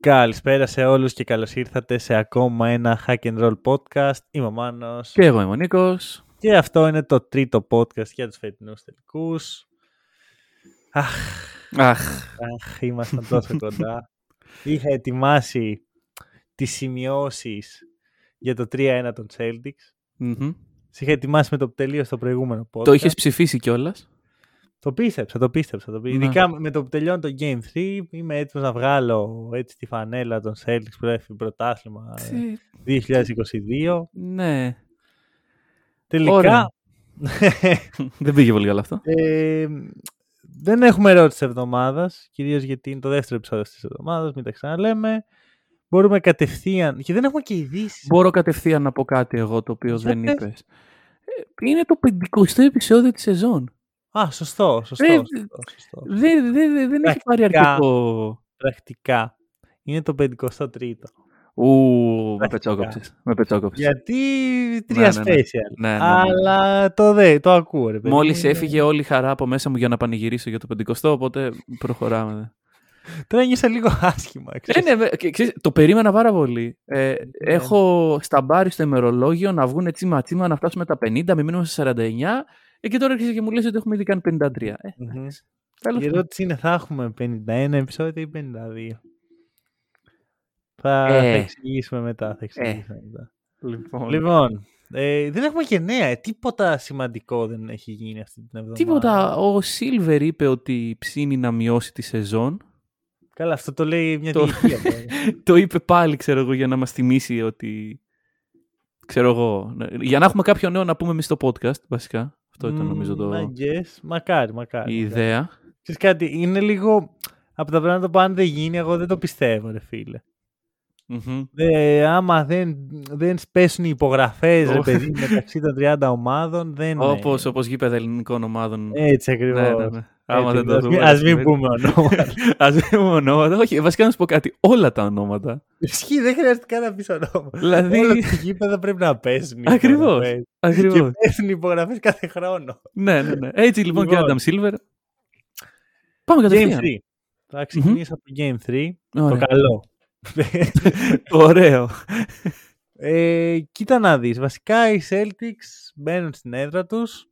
Καλησπέρα σε όλους και καλώς ήρθατε σε ακόμα ένα Hack and Roll podcast. Είμαι ο Μάνος Και εγώ είμαι ο Νίκος. και αυτό είναι το τρίτο podcast για τους φετινούς τελικούς. Αχ, Αχ, αχ, ήμασταν τόσο κοντά. Είχα ετοιμάσει τις σημειώσεις για το 3-1 των Celtics. μμμ. Σε είχα ετοιμάσει με το τελείω στο προηγούμενο podcast. το είχες ψηφίσει κιόλας; Το πίστεψα, το πίστεψα. Το πίστεψα. Ναι. Ειδικά με το που τελειώνει το Game 3 είμαι έτοιμος να βγάλω έτσι τη φανέλα των Celtics που έφυγε πρωτάθλημα ε, 2022. Ναι, Τελικά Ωραία. δεν πήγε πολύ καλά αυτό. ε, δεν έχουμε ερώτηση της εβδομάδας, κυρίως γιατί είναι το δεύτερο επεισόδιο της εβδομάδας, μην τα ξαναλέμε. Μπορούμε κατευθείαν, και δεν έχουμε και ειδήσεις. Μπορώ κατευθείαν να πω κάτι εγώ το οποίο Για δεν πες. είπες. Ε, Είναι το 50ο επεισόδιο της σεζόν. Α, σωστό, σωστό, Ε, σωστό, σωστό. Δεν, δεν, δεν, δεν έχει πάρει Πρακτικά. αρκετό. Πρακτικά. Είναι το 53ο. Ου, με Πρακτικά. πετσόκοψες. Με πετσόκοψες. Γιατί τρία Ναι, ναι, ναι. special. Ναι, ναι, ναι. Αλλά το δε, το ακούω ρε παιδί. Μόλις μου. έφυγε όλη η χαρά από μέσα μου για να πανηγυρίσω για το 50ο, οπότε προχωράμε. Τώρα νιώσα λίγο άσχημα. Ε, ξέρεις. ναι, βε- και ξέρεις, το περίμενα πάρα πολύ. Ε, έχω στα μπάρι στο ημερολόγιο να βγουν τσίμα τσίμα να φτάσουμε τα 50, μην μείνουμε στα 49 ε, και τώρα έρχεσαι και μου λες ότι έχουμε ήδη κάνει 53. Ε, Μμμ. εντάξει. Τέλος Η πάντων. ερώτηση είναι θα έχουμε 51 επεισόδια ή 52. Θα, Ε. θα εξηγήσουμε μετά. Θα εξηγήσουμε μετά. Λοιπόν, Λοιπόν, ε, δεν έχουμε και νέα. ε, Τίποτα σημαντικό δεν έχει γίνει αυτή την εβδομάδα. τίποτα. Ο Σίλβερ είπε ότι ψήνει να μειώσει τη σεζόν. Καλά, αυτό το λέει μια Το- διετία τώρα. το είπε πάλι, ξέρω εγώ, για να μας θυμίσει ότι... Ξέρω εγώ. Για να έχουμε κάποιο νέο να πούμε εμείς στο podcast, βασικά. Αυτό ήταν νομίζω Μμ, το... I guess. Μακάρι, μακάρι. η μακάρι. ιδέα. Ξέρεις κάτι, είναι λίγο από τα πράγματα που αν δεν γίνει, εγώ δεν το πιστεύω, ρε φίλε. Μμμ. Δε, άμα δεν, δεν σπέσουν οι υπογραφές, ρε Ω. παιδί, μεταξύ των 30 ομάδων, δεν Όπως, όπως γήπεδα ελληνικών ομάδων. Έτσι ακριβώς. Ναι, ναι, ναι. Άμα δεν το ας, δούμε. μην, ας μην δεν- πούμε ονόματα. Ας μην πούμε ονόματα. Όχι, βασικά να σου πω κάτι. Όλα τα ονόματα. Ισχύει, δεν χρειάζεται καν να πεις ονόματα. Δηλαδή- Όλα τα γήπεδα πρέπει να παίζουν. οι Ακριβώς. υπογραφές. Και Ακριβώς. παίζουν υπογραφές κάθε χρόνο. ναι, ναι, ναι. Έτσι λοιπόν, Λοιπόν. και Adam Silver. Πάμε Game κατευθείαν. 3. Θα ξεκινήσω από το Game 3. Το Ωραία. καλό. Το ωραίο. ε, κοίτα να δεις. Βασικά οι Celtics μπαίνουν στην έδρα τους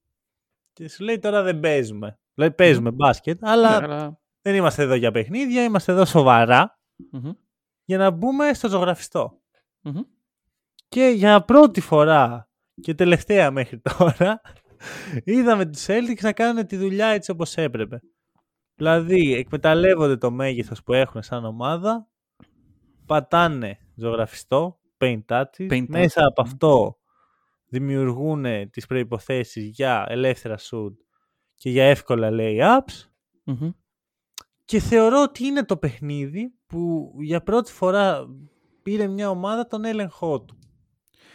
και σου λέει τώρα δεν παίζουμε. Δηλαδή παίζουμε μπάσκετ, αλλά Ναι, αλλά- δεν είμαστε εδώ για παιχνίδια, είμαστε εδώ σοβαρά Μμμ, για να μπούμε στο ζωγραφιστό. μμμ. Και για πρώτη φορά και τελευταία μέχρι τώρα είδαμε τους Celtics να κάνουν τη δουλειά έτσι όπως έπρεπε. Δηλαδή εκμεταλλεύονται το μέγεθος που έχουν σαν ομάδα, πατάνε ζωγραφιστό, paint touches, Paint μέσα touches, από μμ. αυτό δημιουργούν τις προϋποθέσεις για ελεύθερα shoot και για εύκολα lay-ups Μμμ. και θεωρώ ότι είναι το παιχνίδι που για πρώτη φορά πήρε μια ομάδα τον έλεγχό του.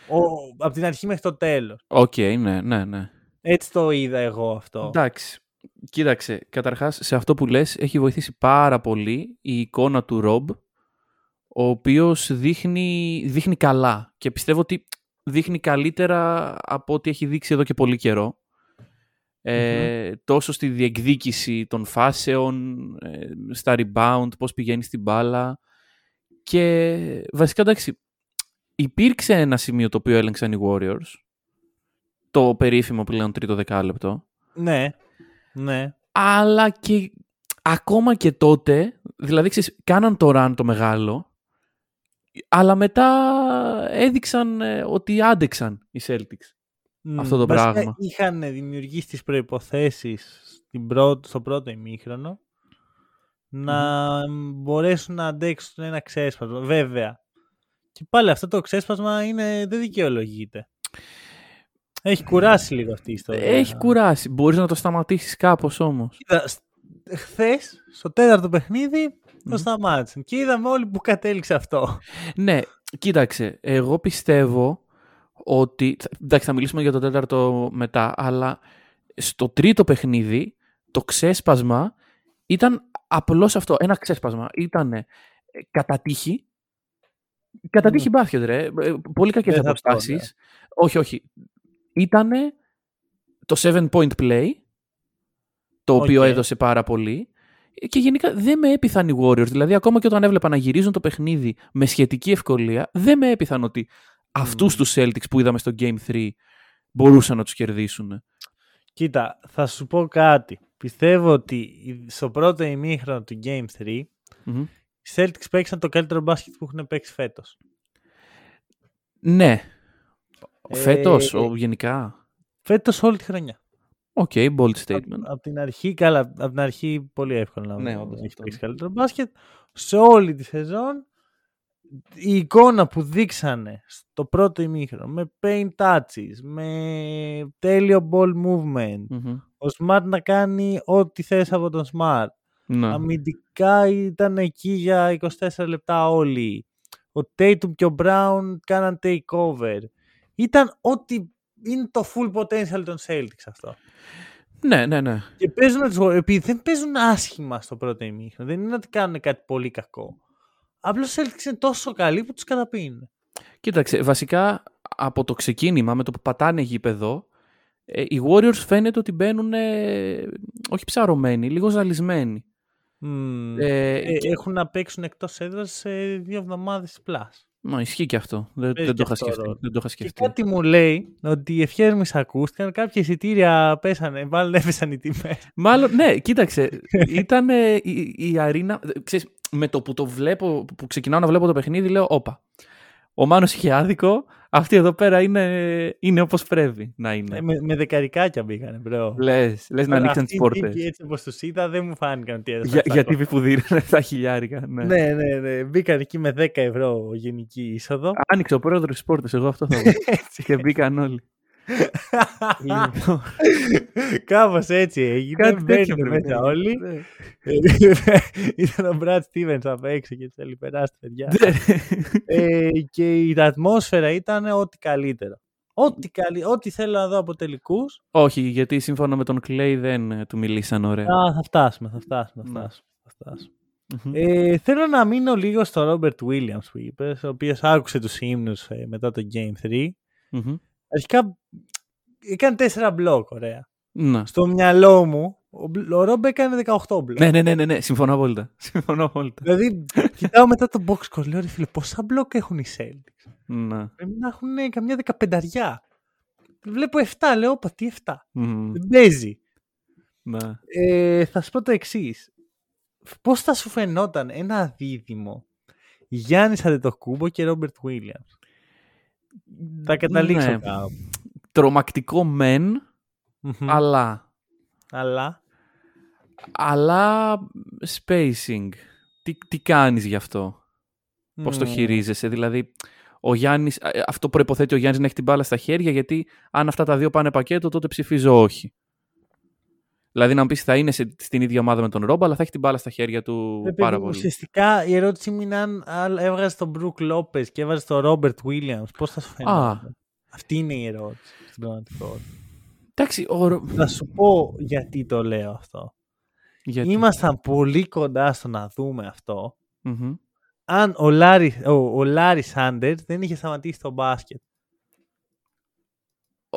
Ο, από την αρχή μέχρι το τέλος. Οκ, ναι, ναι, ναι. Έτσι το είδα εγώ αυτό. Εντάξει. Κοίταξε, καταρχάς σε αυτό που λες έχει βοηθήσει πάρα πολύ η εικόνα του Ρομπ ο οποίος δείχνει, δείχνει καλά και πιστεύω ότι δείχνει καλύτερα από ό,τι έχει δείξει εδώ και πολύ καιρό. Ε, τόσο στη διεκδίκηση των φάσεων, ε, στα rebound, πώς πηγαίνει στην μπάλα και βασικά εντάξει υπήρξε ένα σημείο το οποίο έλεγξαν οι Warriors το περίφημο πλέον τρίτο δεκάλεπτο Ναι, ναι. αλλά και ακόμα και τότε, δηλαδή ξέρεις, κάναν το run το μεγάλο, αλλά μετά έδειξαν ε, ότι άντεξαν οι Celtics. Αυτό το Βασικά, πράγμα. Είχαν δημιουργήσει τις προϋποθέσεις στην πρώτη, στο πρώτο ημίχρονο να μπορέσουν να αντέξουν ένα ξέσπασμα. Βέβαια. Και πάλι αυτό το ξέσπασμα είναι, δεν δικαιολογείται. Έχει κουράσει λίγο αυτή η ιστορία. Έχει κουράσει. Μπορείς να το σταματήσεις κάπως όμως. Κοίτα, χθες, στο τέταρτο παιχνίδι, το Μμμ. σταμάτησαν. Και είδαμε όλοι που κατέληξε αυτό. Ναι, Κοίταξε, εγώ πιστεύω ότι. Εντάξει, θα μιλήσουμε για το τέταρτο μετά, αλλά στο τρίτο παιχνίδι το ξέσπασμα ήταν απλώς αυτό. Ένα ξέσπασμα. Ήταν κατά τύχη. Κατά τύχη Ναι. μπάσκετ, ρε. Ε, Πολύ κακές Δεν θα πω, ναι. αποστάσεις. Όχι, όχι. Ήτανε το 7 point play, το οποίο Οκ. έδωσε πάρα πολύ. Και γενικά δεν με έπειθαν οι Warriors. Δηλαδή, ακόμα και όταν έβλεπα να γυρίζουν το παιχνίδι με σχετική ευκολία, δεν με έπειθαν ότι αυτούς Μμμ. τους Celtics που είδαμε στο Game 3 μπορούσαν να τους κερδίσουν. Κοίτα, θα σου πω κάτι. Πιστεύω ότι στο πρώτο ημίχρονο του Game 3 Μμμ. οι Celtics παίξαν το καλύτερο μπάσκετ που έχουν παίξει φέτος. Ναι. Ε, Φέτος, ο, γενικά. Φέτος όλη τη χρονιά. OK, bold Από, statement. από την αρχή, καλά, από την αρχή πολύ εύκολο να Ναι, όντως, έχει αυτό παίξει είναι. καλύτερο μπάσκετ. Σε όλη τη σεζόν η εικόνα που δείξανε στο πρώτο ημίχρονο με paint touches, με τέλειο ball movement, Μμμ. ο Smart να κάνει ό,τι θες από τον Smart. Ναι. Αμυντικά ήταν εκεί για 24 λεπτά όλοι. Ο Tatum και ο Brown κάναν takeover. Ήταν ό,τι είναι το full potential των Celtics αυτό. Ναι, ναι, ναι. Και παίζουν τους Warriors, επειδή δεν παίζουν άσχημα στο πρώτο ημίχρονο. Δεν είναι ότι κάνουν κάτι πολύ κακό. Απλώς οι Celtics είναι τόσο καλοί που τους καταπίνουν. Κοίταξε, βασικά από το ξεκίνημα με το που πατάνε γήπεδο, ε, οι Warriors φαίνεται ότι μπαίνουν ε, όχι ψαρωμένοι, λίγο ζαλισμένοι. Μμμ. Ε, Ε, και- Έχουν να παίξουν εκτός έδρας σε δύο εβδομάδες plus. Μα ισχύει και αυτό. Δεν, Παίζει δεν, το και είχα αυτό σκεφτεί, ρόλο. δεν το είχα Και σκεφτεί. κάτι μου λέει ότι οι ευχές μου ακούστηκαν, κάποια εισιτήρια πέσανε, μάλλον έφεσαν οι τιμές. Μάλλον, ναι, κοίταξε. ήταν ε, η, η αρίνα. ε, Ξέρεις, με το που το βλέπω, που ξεκινάω να βλέπω το παιχνίδι, λέω: Όπα. Ο Μάνος είχε άδικο. Αυτή εδώ πέρα είναι, είναι όπως πρέπει να είναι. Ε, με, με δεκαρικάκια μπήκανε, μπρο. λες, λες να ανοίξαν Αυτοί τις οι πόρτες. τύποι Έτσι όπως τους είδα, δεν μου φάνηκαν ότι έδωσαν Για, 700. γιατί πιπουδήρανε τα χιλιάρικα. Ναι. Ναι, ναι, ναι. Μπήκαν εκεί με 10 ευρώ γενική είσοδο. Άνοιξε ο πρόεδρος τη πόρτα, εγώ αυτό θα πω. και μπήκαν όλοι. Λοιπόν, Κάπως έτσι έγινε. κάτι τέτοιο Μπαίνουν πρέπει μέσα να όλοι. γίνει. Ναι. Ήταν ο Brad Stevens απ' έξω και τους περάσει παιδιά. Ναι. ε, και η ατμόσφαιρα ήταν ό,τι καλύτερο. Ό,τι, καλύ... ό,τι θέλω να δω από τελικούς. Όχι, γιατί σύμφωνα με τον Clay δεν ε, του μιλήσαν ωραία. Α, θα φτάσουμε, θα φτάσουμε. Θα Ναι. φτάσουμε, θα φτάσουμε. Μμμ. Ε, θέλω να μείνω λίγο στο Robert Williams που είπες, ο οποίος άκουσε τους ύμνου ε, μετά το Game 3. Μμμ. Αρχικά έκανε 4 μπλοκ, ωραία. Ναι. Στο μυαλό μου, ο, Μπλ- ο Ρόμπ έκανε 18 μπλοκ. Ναι, ναι, ναι, ναι, ναι, συμφωνώ απόλυτα. Συμφωνώ απόλυτα. Δηλαδή, κοιτάω μετά το box score, λέω ρε φίλε, πόσα μπλοκ έχουν οι Celtics; Ναι. Πρέπει να έχουν καμιά δεκαπενταριά. Βλέπω 7, λέω, όπα, τι 7. Μμμ. Δεν παίζει. Ναι. Ε, θα σου πω το εξής. Πώς θα σου φαινόταν ένα δίδυμο Γιάννης Αντετοκούμπο και Ρόμπερτ Williams; Θα καταλήξω Ναι. κάπου. Τρομακτικό μεν, Μμμ. αλλά. Αλλά Αλλά spacing. Τι, τι κάνεις γι' αυτό; Πώς το μ, χειρίζεσαι; Δηλαδή, ο Γιάννης, ε, αυτό προϋποθέτει ο Γιάννης να έχει την μπάλα στα χέρια, γιατί αν αυτά τα δύο πάνε πακέτο, τότε ψηφίζω όχι. Δηλαδή, να μου πεις θα είναι σε, στην ίδια ομάδα με τον Ρόμπα, αλλά θα έχει την μπάλα στα χέρια του ρε πάρα παιδί μου, πολύ. Ουσιαστικά η ερώτηση μου είναι αν αν έβγαζε τον Μπρουκ Λόπες και έβαζε τον Ρόμπερτ Williams, πώς θα σου φαινόταν. Αυτή είναι η ερώτηση στην πραγματικότητα. Εντάξει, ο... Ρο- Θα σου πω γιατί το λέω αυτό. γιατί... Ήμασταν πολύ κοντά στο να δούμε αυτό Μμμ. αν ο Λάρι, ο, ο Λάρι Σάντερς δεν είχε σταματήσει το μπάσκετ.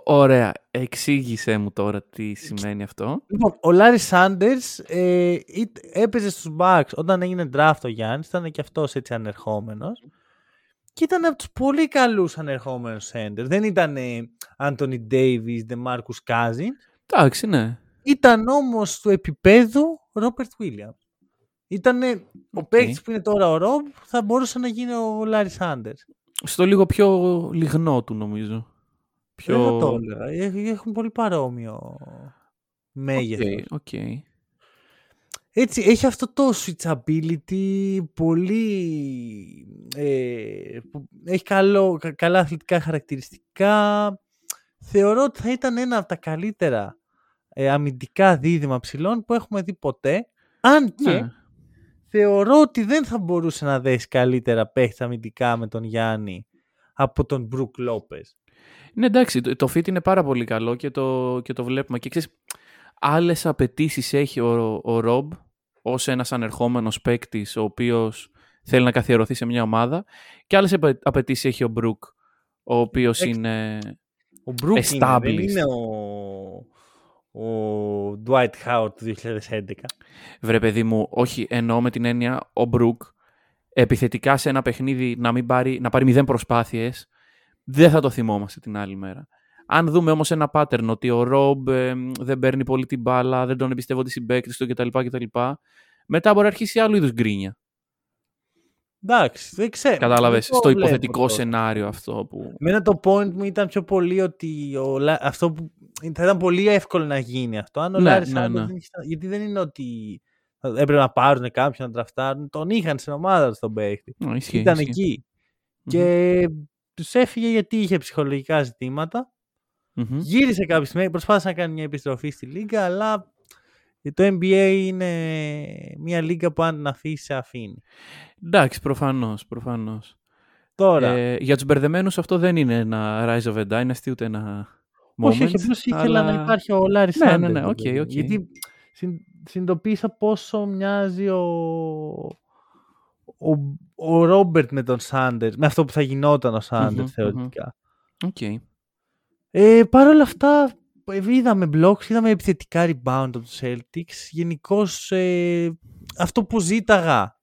Ωραία. Εξήγησέ μου τώρα τι σημαίνει αυτό. Λοιπόν, ο Λάρι Σάντερς ε, είτε- έπαιζε στους Bucks όταν έγινε draft ο Γιάννης, ήταν και αυτός έτσι ανερχόμενος. Και ήταν από τους πολύ καλούς ανερχόμενους center. Δεν ήταν Άντονι Ντέιβις, Ντεμάρκους Κάζινς. Εντάξει, ναι. Ήταν όμως του επίπεδου Ρόμπερτ Γουίλιαμς. Ήταν ο Οκ. παίκτης που είναι τώρα ο Ρομπ, θα μπορούσε να γίνει ο Λάρι Σάντερς. Στο λίγο πιο λιγνό του, νομίζω. Πιο... Δεν θα το έλεγα. Έχ- Έχουν πολύ παρόμοιο μέγεθος. OK, OK. Έτσι, έχει αυτό το switchability, πολύ... Ε, που έχει καλό, κα- καλά αθλητικά χαρακτηριστικά. Θεωρώ ότι θα ήταν ένα από τα καλύτερα ε, αμυντικά δίδυμα ψηλών που έχουμε δει ποτέ. Αν και Ναι. θεωρώ ότι δεν θα μπορούσε να δέσει καλύτερα παίχτη αμυντικά με τον Γιάννη από τον Μπρουκ Λόπες. Ναι, εντάξει, το, το fit είναι πάρα πολύ καλό και το, και το βλέπουμε. Και ξέρεις, άλλες απαιτήσεις έχει ο, ο Ρομπ ως ένας ανερχόμενος παίκτη ο οποίος θέλει να καθιερωθεί σε μια ομάδα και άλλες απαιτήσεις έχει ο Μπρουκ ο οποίος είναι Ο Μπρουκ είναι, δεν Established. είναι ο, ο Dwight Howard του 2011. Βρε παιδί μου, όχι εννοώ με την έννοια ο Μπρουκ επιθετικά σε ένα παιχνίδι να, μην πάρει, να πάρει μηδέν προσπάθειες δεν θα το θυμόμαστε την άλλη μέρα. Αν δούμε όμως ένα pattern ότι ο Ρομπ ε, δεν παίρνει πολύ την μπάλα, δεν τον εμπιστεύονται οι συμπαίκτες του κτλ, κτλ. Μετά μπορεί να αρχίσει άλλου είδους γκρίνια. Εντάξει, δεν ξέρω. Κατάλαβες, Δεν το στο βλέπω υποθετικό τώρα. σενάριο αυτό που... Εμένα το point μου ήταν πιο πολύ ότι ο, Λα- αυτό που θα ήταν πολύ εύκολο να γίνει αυτό. Αν ο Ναι, Λάρης ναι, Σάντος ναι. δεν είχε- γιατί δεν είναι ότι έπρεπε να πάρουν κάποιον να τραφτάρουν. Τον είχαν στην ομάδα του τον παίχτη. Α, ισχύει, ήταν ισχύει. εκεί. Μμμ. Και τους έφυγε γιατί είχε ψυχολογικά ζητήματα. Μμμ. Γύρισε κάποια στιγμή, προσπάθησε να κάνει μια επιστροφή στη λίγα, αλλά το NBA είναι μια λίγα που αν την αφήσει, σε αφήνει. Εντάξει, προφανώς, προφανώς. Τώρα, Ε, για τους μπερδεμένους αυτό δεν είναι ένα rise of a dynasty, ούτε ένα moment. όχι, όχι, απλώς ήθελα αλλά- να υπάρχει ο Λάρι Ναι, ναι, Σάντερ. ναι, οκ, οκ. Γιατί συν, συνειδητοποίησα πόσο μοιάζει ο, ο, ο Ρόμπερτ με τον Σάντερς, με αυτό που θα γινόταν ο Σάντερς Μμμ, θεωρητικά. Οκ. Ε, Παρ' όλα αυτά, ε, είδαμε blocks, είδαμε επιθετικά rebound από τους Celtics. Γενικώς αυτό που ζήταγα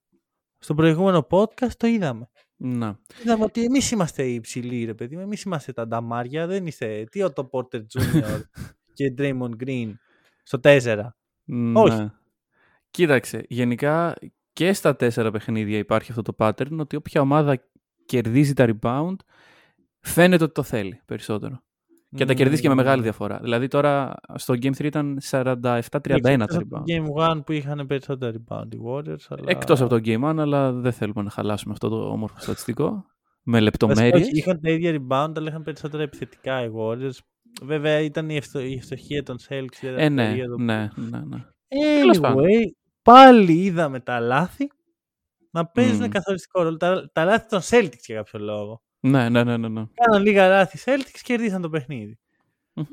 στο προηγούμενο podcast το είδαμε. Να. Είδαμε ότι εμείς είμαστε οι υψηλοί, ρε παιδί μου. Εμείς είμαστε τα νταμάρια. Δεν είστε. Τι Otto Porter Jr. και Draymond Green στο 4. Όχι. Ναι. Κοίταξε, γενικά και στα τέσσερα παιχνίδια υπάρχει αυτό το pattern ότι όποια ομάδα κερδίζει τα rebound φαίνεται ότι το θέλει περισσότερο. Και τα κερδίζει και με μεγάλη διαφορά. Δηλαδή τώρα στο Game 3 ήταν 47-31 τα Το rebound. Game 1 που είχαν περισσότερα rebound οι Warriors. Αλλά... Εκτός από το Game 1, αλλά δεν θέλουμε να χαλάσουμε αυτό το όμορφο στατιστικό. Με Βασικά, λεπτομέρειες. όχι, Είχαν τα ίδια rebound, αλλά είχαν περισσότερα επιθετικά οι Warriors. Βέβαια ήταν η, ευτο- η ευστοχία των Celtics. για Ε, ναι, περίοδο που- ναι, ναι, ναι. Τέλος πάντων. Anyway, πάλι είδαμε τα λάθη να παίζουν Μμμ. καθοριστικό ρόλο. Τα, τα λάθη των Celtics για κάποιο λόγο. Ναι, ναι, ναι, ναι, ναι. Κάναν λίγα λάθη οι Celtics και κερδίσαν το παιχνίδι. Μμμ.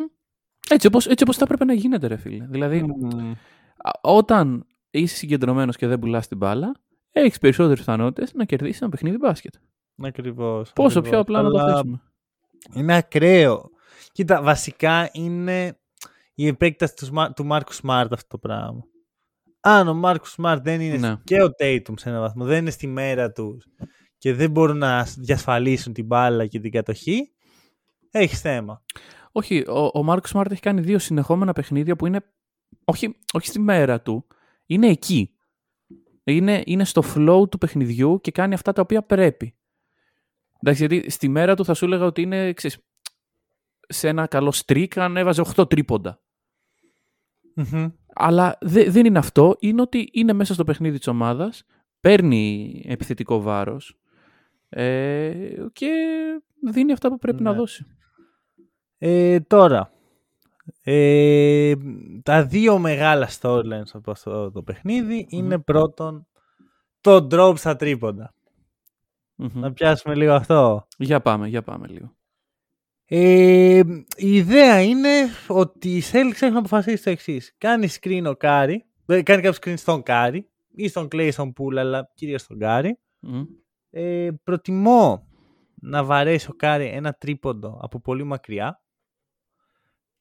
Έτσι όπως, έτσι όπως θα έπρεπε να γίνεται, ρε φίλε. Δηλαδή, Μμμ. α, όταν είσαι συγκεντρωμένος και δεν πουλάς την μπάλα, έχεις περισσότερες πιθανότητες να κερδίσεις ένα παιχνίδι μπάσκετ. Ακριβώς. Πόσο ακριβώς. πιο απλά να το Αλλά θέσουμε. Είναι ακραίο. Κοίτα, βασικά είναι η επέκταση του, Σμα- του Μάρκου Σμαρτ αυτό το πράγμα. Αν ο Μάρκους Σμαρτ δεν είναι Ναι. και ο Tatum σε έναν βαθμό, δεν είναι στη μέρα τους και δεν μπορούν να διασφαλίσουν την μπάλα και την κατοχή, έχεις θέμα. Όχι, ο, ο Μάρκο Σμάρτ έχει κάνει δύο συνεχόμενα παιχνίδια που είναι. Όχι, όχι στη μέρα του. Είναι εκεί. Είναι, είναι στο flow του παιχνιδιού και κάνει αυτά τα οποία πρέπει. Εντάξει, γιατί στη μέρα του θα σου έλεγα ότι είναι ξέρεις, σε ένα καλό streak αν έβαζε 8 τρίποντα. Μμμ. Αλλά δε- δεν είναι αυτό. Είναι ότι είναι μέσα στο παιχνίδι της ομάδας, παίρνει επιθετικό βάρος ε, και δίνει αυτά που πρέπει να Ναι. δώσει. Ε, τώρα, ε, τα δύο μεγάλα storylines από αυτό το παιχνίδι είναι πρώτον το drop στα τρίποντα. Μμμ. Να πιάσουμε λίγο αυτό. Για πάμε, για πάμε λίγο. Ε, η ιδέα είναι ότι οι Celtics έχουν αποφασίσει το εξής. Κάνεις screen ο Κάρι, ε, κάνει κάποιο screen στον Κάρι ή στον Clay ή στον Πούλ, αλλά κυρίως στον Κάρι. Μμ. Ε, προτιμώ να βαρέσει ο Κάρι ένα τρίποντο από πολύ μακριά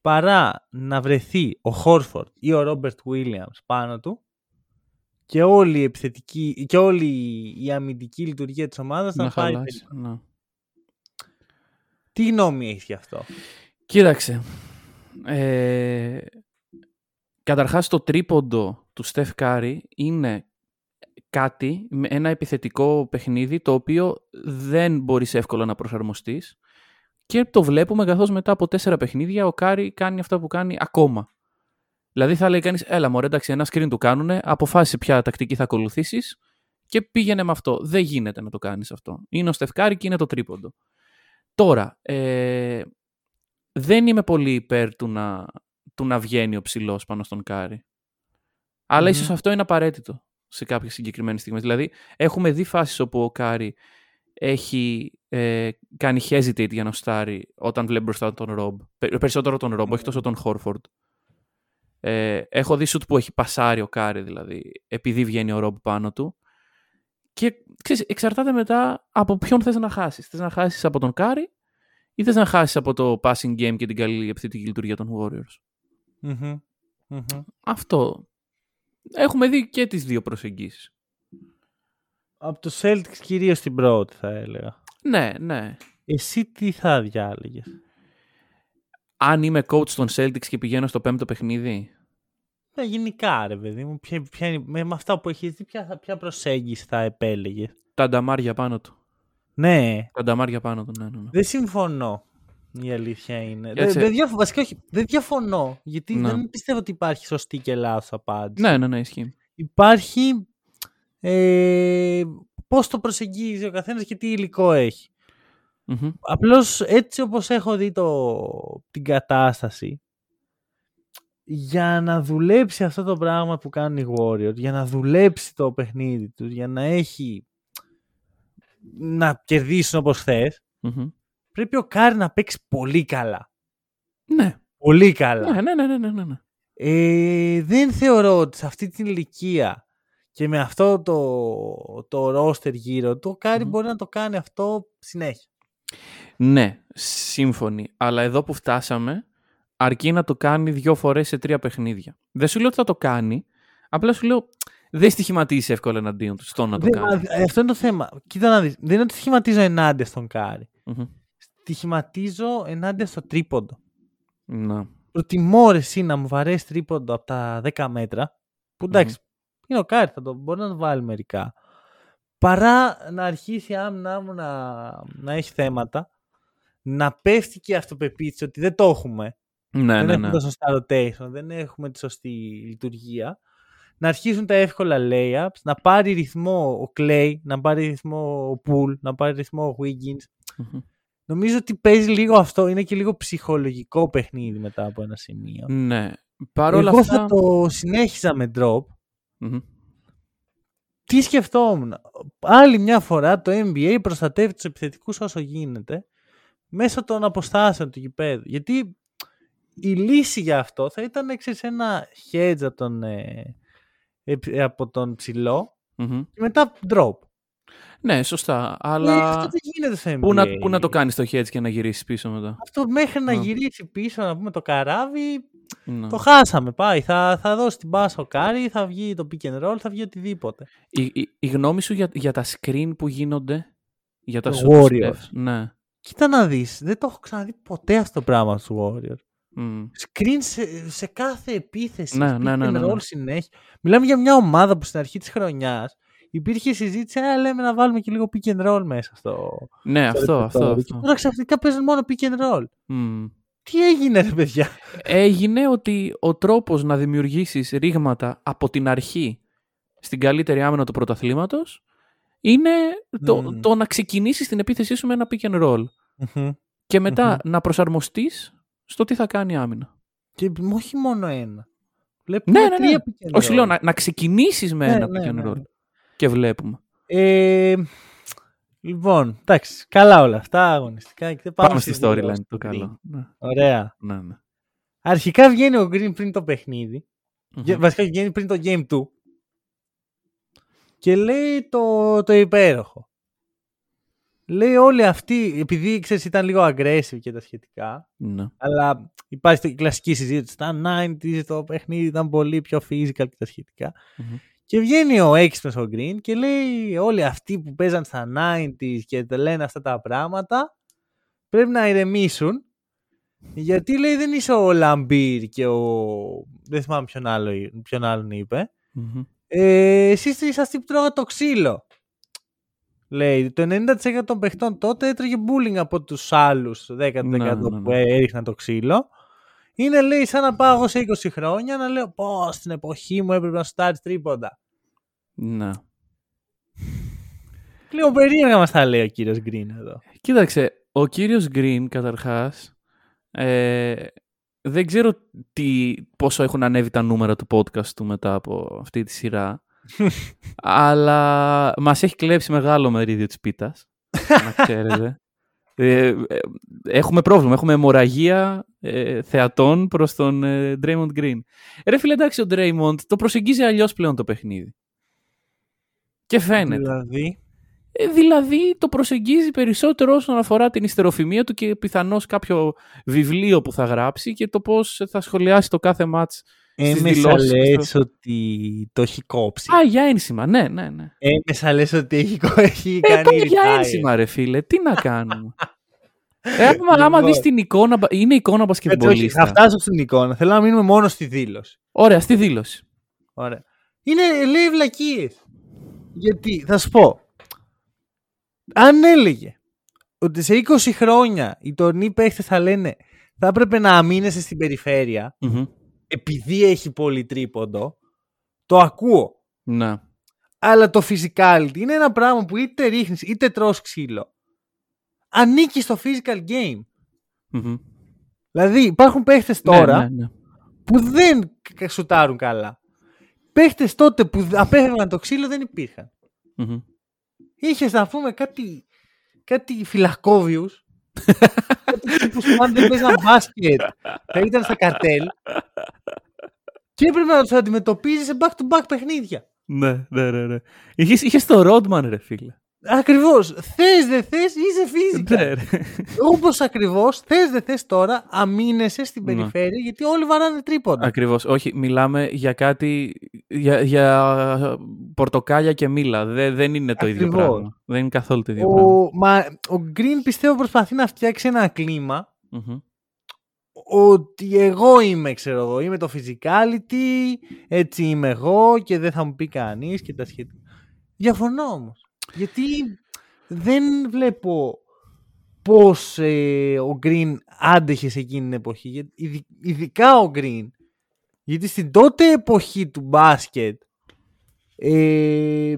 παρά να βρεθεί ο Χόρφορντ ή ο Ρόμπερτ Williams πάνω του και όλη η επιθετική και όλη η αμυντική λειτουργία της ομάδας να, να πάει χαλάσει. τελείως. Ναι. Τι γνώμη έχεις γι' αυτό; Κοίταξε. Ε, καταρχάς το τρίποντο του Στεφ Κάρι είναι κάτι, με ένα επιθετικό παιχνίδι το οποίο δεν μπορείς εύκολα να προσαρμοστείς και το βλέπουμε καθώς μετά από τέσσερα παιχνίδια ο Κάρι κάνει αυτά που κάνει ακόμα. Δηλαδή θα λέει κανείς, έλα μωρέ εντάξει ένα screen του κάνουνε, αποφάσισε ποια τακτική θα ακολουθήσεις και πήγαινε με αυτό. Δεν γίνεται να το κάνεις αυτό. Είναι ο Στεφ Κάρι και είναι το τρίποντο. Τώρα, ε, δεν είμαι πολύ υπέρ του να, του να βγαίνει ο ψηλός πάνω στον Κάρι. Αλλά Μμμ. ίσως αυτό είναι απαραίτητο. σε κάποιες συγκεκριμένες στιγμές. Δηλαδή, έχουμε δει φάσεις όπου ο Κάρι έχει ε, κάνει hesitate για να σουτάρει όταν βλέπει μπροστά τον Ρομπ. Περισσότερο τον Ρομπ, όχι τόσο τον Χόρφορντ. Ε, έχω δει σουτ που έχει πασάρει ο Κάρι, δηλαδή, επειδή βγαίνει ο Ρομπ πάνω του. Και ξέρεις, εξαρτάται μετά από ποιον θες να χάσεις. Θες να χάσεις από τον Κάρι ή θες να χάσεις από το passing game και την καλή επιθετική λειτουργία των Warriors; Μμμ. Μμμ. Αυτό. Έχουμε δει και τις δύο προσεγγίσεις. Από το Celtics κυρίως την πρώτη θα έλεγα. Ναι, ναι. Εσύ τι θα διάλεγες; Αν είμαι coach των Celtics και πηγαίνω στο πέμπτο παιχνίδι, Ναι, γενικά ρε παιδί μου, ποια, ποια είναι- με, με αυτά που έχεις δει, ποια, θα- ποια προσέγγιση θα επέλεγες; τα νταμάρια πάνω του. Ναι, Τα νταμάρια πάνω του, ναι, ναι. ναι. δεν συμφωνώ. Η αλήθεια είναι. Δεν, Κάτσε. δεν διαφ- βασικά όχι, δεν διαφωνώ. Γιατί Ναι. δεν πιστεύω ότι υπάρχει σωστή και λάθος απάντηση. Ναι, ναι, ναι, ισχύει. Υπάρχει ε, πώς το προσεγγίζει ο καθένας και τι υλικό έχει. Μμμ. Απλώς έτσι όπως έχω δει το, την κατάσταση για να δουλέψει αυτό το πράγμα που κάνουν οι Warriors, για να δουλέψει το παιχνίδι τους, για να έχει να κερδίσουν όπως θες, Μμμ. πρέπει ο Κάρι να παίξει πολύ καλά. Ναι. Πολύ καλά. Ναι, ναι, ναι, ναι, ναι, ναι, ναι. Ε, δεν θεωρώ ότι σε αυτή την ηλικία και με αυτό το, το roster γύρω του, ο Κάρι Μμμ. μπορεί να το κάνει αυτό συνέχεια. Ναι, σύμφωνοι. Αλλά εδώ που φτάσαμε, αρκεί να το κάνει δύο φορές σε τρία παιχνίδια. Δεν σου λέω ότι θα το κάνει, απλά σου λέω δεν στοιχηματίζει εύκολα εναντίον του στο να το Δεν- κάνει. α, αυτό είναι το θέμα. Κοίτα να δεις. Δεν είναι ότι στοιχηματίζω ενάντια στον Κάρι. Μμμ. Στοιχηματίζω ενάντια στο τρίποντο. Να. Προτιμώ ρε συ να μου βαρέσει τρίποντο από τα 10 μέτρα, που εντάξει, είναι ο Κάρι, θα το, μπορεί να το βάλει μερικά, παρά να αρχίσει η άμυνά μου να, να έχει θέματα, να πέφτει και η αυτοπεποίθηση ότι δεν το έχουμε, Ναι, δεν ναι, έχουμε ναι. το σωστά rotation, δεν έχουμε τη σωστή λειτουργία. Να αρχίσουν τα εύκολα layups, να πάρει ρυθμό ο Clay, να πάρει ρυθμό ο Pool, να πάρει ρυθμό ο Wiggins. Μμμ. Νομίζω ότι παίζει λίγο αυτό, είναι και λίγο ψυχολογικό παιχνίδι μετά από ένα σημείο. Ναι. Παρ' όλα Εγώ αυτά... θα το συνέχιζα με drop. Μμμ. Τι σκεφτόμουν; Άλλη μια φορά το NBA προστατεύει τους επιθετικούς όσο γίνεται μέσω των αποστάσεων του γηπέδου. Γιατί η λύση για αυτό θα ήταν ξέρεις, ένα hedge από τον, ε, επ- από τον ψηλό Μμμ. και μετά drop. Ναι, σωστά. Ε, Αλλά αυτό δεν γίνεται στο NBA. πού να, πού να το κάνεις το hedge και να γυρίσεις πίσω μετά; Αυτό μέχρι να Ναι. γυρίσει πίσω να πούμε το καράβι Ναι. το χάσαμε. Πάει. Θα, θα δώσει την πάσα ο Κάρι, θα βγει το pick and roll, θα βγει οτιδήποτε. Η, η, η γνώμη σου για, για τα screen που γίνονται για τα Το shoot του Warriors. Steph. Ναι. Κοίτα να δεις, δεν το έχω ξαναδεί ποτέ αυτό το πράγμα στους Warriors. Μμ. Screen σε, σε κάθε επίθεση. Ναι, pick ναι, ναι, and ναι, ναι. roll συνέχεια. Μιλάμε για μια ομάδα που στην αρχή της χρονιάς υπήρχε συζήτηση, «Α, λέμε να βάλουμε και λίγο pick and roll μέσα στο, Ναι, στο αυτό, αυτό. ρεπερτόριο». Και αυτό. τώρα ξαφνικά παίζουν μόνο pick and roll. Μμ. Τι έγινε ρε παιδιά; Έγινε ότι ο τρόπος να δημιουργήσεις ρήγματα από την αρχή στην καλύτερη άμυνα του πρωταθλήματος είναι το, Μμμ. το να ξεκινήσεις την επίθεσή σου με ένα pick and roll και μετα να προσαρμοστείς στο τι θα κάνει η άμυνα. Και όχι μόνο ένα. Βλέπουμε Ναι, ναι, ναι. τρία pick and Όχι roll. λέω να, να ξεκινήσεις με Ναι, ένα ναι, pick and ναι. roll και βλέπουμε. Ε, λοιπόν, εντάξει, καλά όλα αυτά αγωνιστικά. Και πάμε, Πάμε στη στις storyline δηλώσεις το του Green. καλό. Ναι, Ωραία. ναι, ναι. Αρχικά βγαίνει ο Green πριν το παιχνίδι. Μμμ. Γε- Βασικά βγαίνει πριν το Game 2. Και λέει το, το υπέροχο. Λέει όλοι αυτοί, επειδή ξέρεις ήταν λίγο aggressive και τα σχετικά, Ναι. αλλά υπάρχει η κλασική συζήτηση, στα 90s το παιχνίδι ήταν πολύ πιο physical και τα σχετικά. Μμμ. Και βγαίνει ο έξυπνος ο Green και λέει όλοι αυτοί που παίζαν στα 90s και τα λένε αυτά τα πράγματα πρέπει να ηρεμήσουν γιατί λέει δεν είσαι ο Λαμπύρ και ο... δεν θυμάμαι ποιον, άλλο, ποιον άλλον είπε. Μμμ. Ε, εσείς είσαστε αυτοί που τρώγατε το ξύλο. Λέει, το 90% των παιχτών τότε έτρωγε bullying από τους άλλους 10% Ναι, ναι, ναι. που έριχναν το ξύλο. Είναι λέει σαν να πάω εγώ σε 20 χρόνια να λέω πω στην εποχή μου έπρεπε να στάρεις τρίποντα. Ναι. Λίγο περίεργα μας τα λέει ο κύριος Γκριν εδώ. Κοίταξε, ο κύριος Green καταρχάς ε, δεν ξέρω τι, πόσο έχουν ανέβει τα νούμερα του podcast του μετά από αυτή τη σειρά αλλά μας έχει κλέψει μεγάλο μερίδιο της πίτας, να ξέρετε. Ε, ε, έχουμε πρόβλημα, έχουμε αιμορραγία ε, θεατών προς τον ε, Draymond Green. Ρε φίλε, εντάξει, ο Draymond το προσεγγίζει αλλιώς πλέον το παιχνίδι. Και φαίνεται. Δηλαδή, Ε, δηλαδή το προσεγγίζει περισσότερο όσον αφορά την ιστεροφημία του και πιθανώς κάποιο βιβλίο που θα γράψει και το πώς θα σχολιάσει το κάθε μάτς στις έμεσα δηλώσεις λες του. ότι το έχει κόψει. Α, για ένσημα, ναι, ναι, ναι. Έμεσα λες ότι έχει, κο- έχει Ε, κάνει πάει για retire. ένσημα ρε φίλε, τι να κάνουμε. Ε, άμα, άμα Λοιπόν. δεις την εικόνα, είναι εικόνα Έτσι, όχι, θα μπασκετμπολίστα. φτάσω στην εικόνα. Θέλω να μείνουμε μόνο στη δήλωση. Ωραία, στη δήλωση. Ωραία. Είναι, λέει βλακίες. Γιατί, θα σου πω. Αν έλεγε ότι σε 20 χρόνια οι τωρινοί παίχτες θα λένε θα έπρεπε να αμήνεσαι στην περιφέρεια Μμμ. Επειδή έχει πολύ τρίποντο, το ακούω. Ναι. Αλλά το physicality είναι ένα πράγμα που είτε ρίχνεις είτε τρως ξύλο. Ανήκει στο physical game. Μμμ. Δηλαδή υπάρχουν παίχτες τώρα Ναι, ναι, ναι. που δεν κα- σουτάρουν καλά. Παίχτες τότε που απέφευγαν το ξύλο δεν υπήρχαν. Μμμ. Είχες να πούμε κάτι, κάτι φυλακόβιους. Κάτι τύπους που αν δεν παίζαν μπάσκετ θα ήταν στα καρτέλ. Και έπρεπε να τους αντιμετωπίζεις σε back-to-back παιχνίδια. Ναι, ναι, ναι, ναι. Είχες, είχες το Rodman, ρε φίλε. Ακριβώς. Θες δεν θες είσαι φύσικα. Ναι, ρε. Όπως ακριβώς θες δεν θες τώρα αμήνεσαι στην Ναι. περιφέρεια γιατί όλοι βαράνε τρίποντα. Ακριβώς. Όχι, μιλάμε για κάτι, για, για πορτοκάλια και μήλα. Δε- δεν είναι το ίδιο Ακριβώς. πράγμα. Δεν είναι καθόλου το ίδιο πράγμα. Ο, μα, ο Green πιστεύω προσπαθεί να φτιάξει ένα κλίμα Μμμ. ότι εγώ είμαι, ξέρω εγώ, είμαι το physicality, έτσι είμαι εγώ και δεν θα μου πει κανείς και τα σχετικά. Διαφωνώ όμως. Γιατί δεν βλέπω πώς ε, ο Green άντεχε σε εκείνη την εποχή. Γιατί, ειδι- ειδικά ο Green. Γιατί στην τότε εποχή του μπάσκετ ε,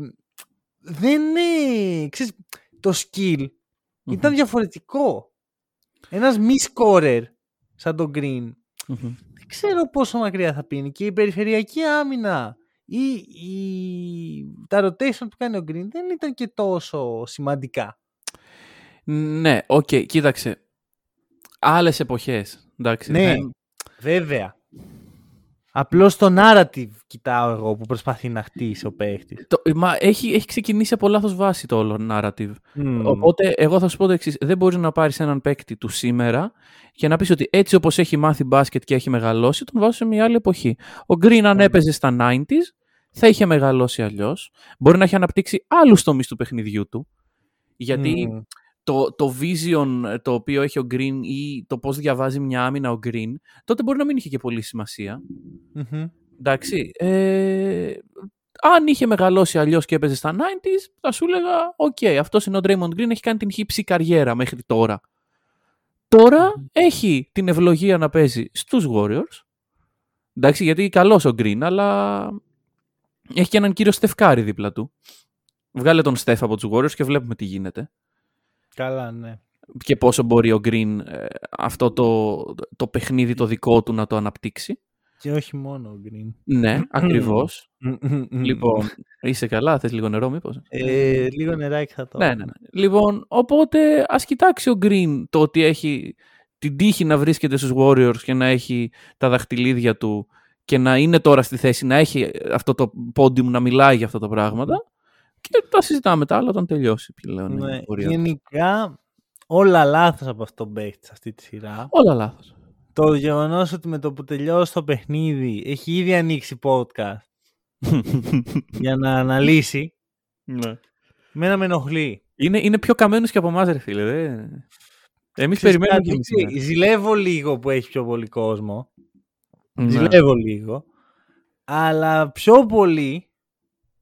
δεν είναι, ξέρεις, το skill Μμμ. ήταν διαφορετικό. Ένας μη scorer σαν τον Green Μμμ. δεν ξέρω πόσο μακριά θα πίνει και η περιφερειακή άμυνα ή η... τα rotation που κάνει ο Green δεν ήταν και τόσο σημαντικά. Ναι, οκ, κοίταξε. Άλλες εποχές. Εντάξει, Ναι, δεν- βέβαια. Απλώς το narrative κοιτάω εγώ που προσπαθεί να χτίσει ο παίχτης. Το, μα έχει, έχει ξεκινήσει από λάθος βάση το όλο narrative. Μμμ. Οπότε, εγώ θα σου πω το εξής. Δεν μπορείς να πάρεις έναν παίκτη του σήμερα και να πεις ότι έτσι όπως έχει μάθει μπάσκετ και έχει μεγαλώσει, τον βάζω σε μια άλλη εποχή. Ο Green, αν Ναι. έπαιζε στα 90s, θα είχε μεγαλώσει αλλιώς. Μπορεί να έχει αναπτύξει άλλους τομείς του παιχνιδιού του. Γιατί Μμμ. το, το vision το οποίο έχει ο Green ή το πώς διαβάζει μια άμυνα ο Green, τότε μπορεί να μην είχε και πολύ σημασία. Μμμ. Εντάξει. Ε, αν είχε μεγαλώσει αλλιώς και έπαιζε στα 90s, θα σου έλεγα: Οκ, αυτός είναι ο Draymond Green, έχει κάνει την χύψη καριέρα μέχρι τώρα. Τώρα έχει την ευλογία να παίζει στους Warriors. Εντάξει, γιατί καλός ο Green, αλλά έχει και έναν κύριο Στεφκάρη δίπλα του. Βγάλε τον Στεφ από τους Warriors και βλέπουμε τι γίνεται. Καλά, ναι. Και πόσο μπορεί ο Green ε, αυτό το, το παιχνίδι το δικό του να το αναπτύξει. Και όχι μόνο ο Green. Ναι, ακριβώς. Μμμ. Λοιπόν, είσαι καλά, θες λίγο νερό μήπως; Ε, λίγο νεράκι θα το. Ναι, ναι, ναι. Λοιπόν, οπότε ας κοιτάξει ο Green το ότι έχει την τύχη να βρίσκεται στους Warriors και να έχει τα δαχτυλίδια του και να είναι τώρα στη θέση να έχει αυτό το πόντιουμ να μιλάει για αυτά τα πράγματα και τα συζητάμε τα άλλα όταν τελειώσει πλέον. η Ναι, πορεία τους. γενικά όλα λάθος από αυτόν τον παίχτη σε αυτή τη σειρά. Όλα λάθος. Το γεγονός ότι με το που τελειώσει το παιχνίδι έχει ήδη ανοίξει podcast για να αναλύσει, ναι. μένα με ενοχλεί. είναι, είναι πιο καμένος και από εμάς ρε φίλε. Δε. Εμείς Ξέρεις περιμένουμε κάτι, και εμείς. οκ, Ζηλεύω λίγο που έχει πιο πολύ κόσμο. Ναι. Ζηλεύω λίγο. Αλλά πιο πολύ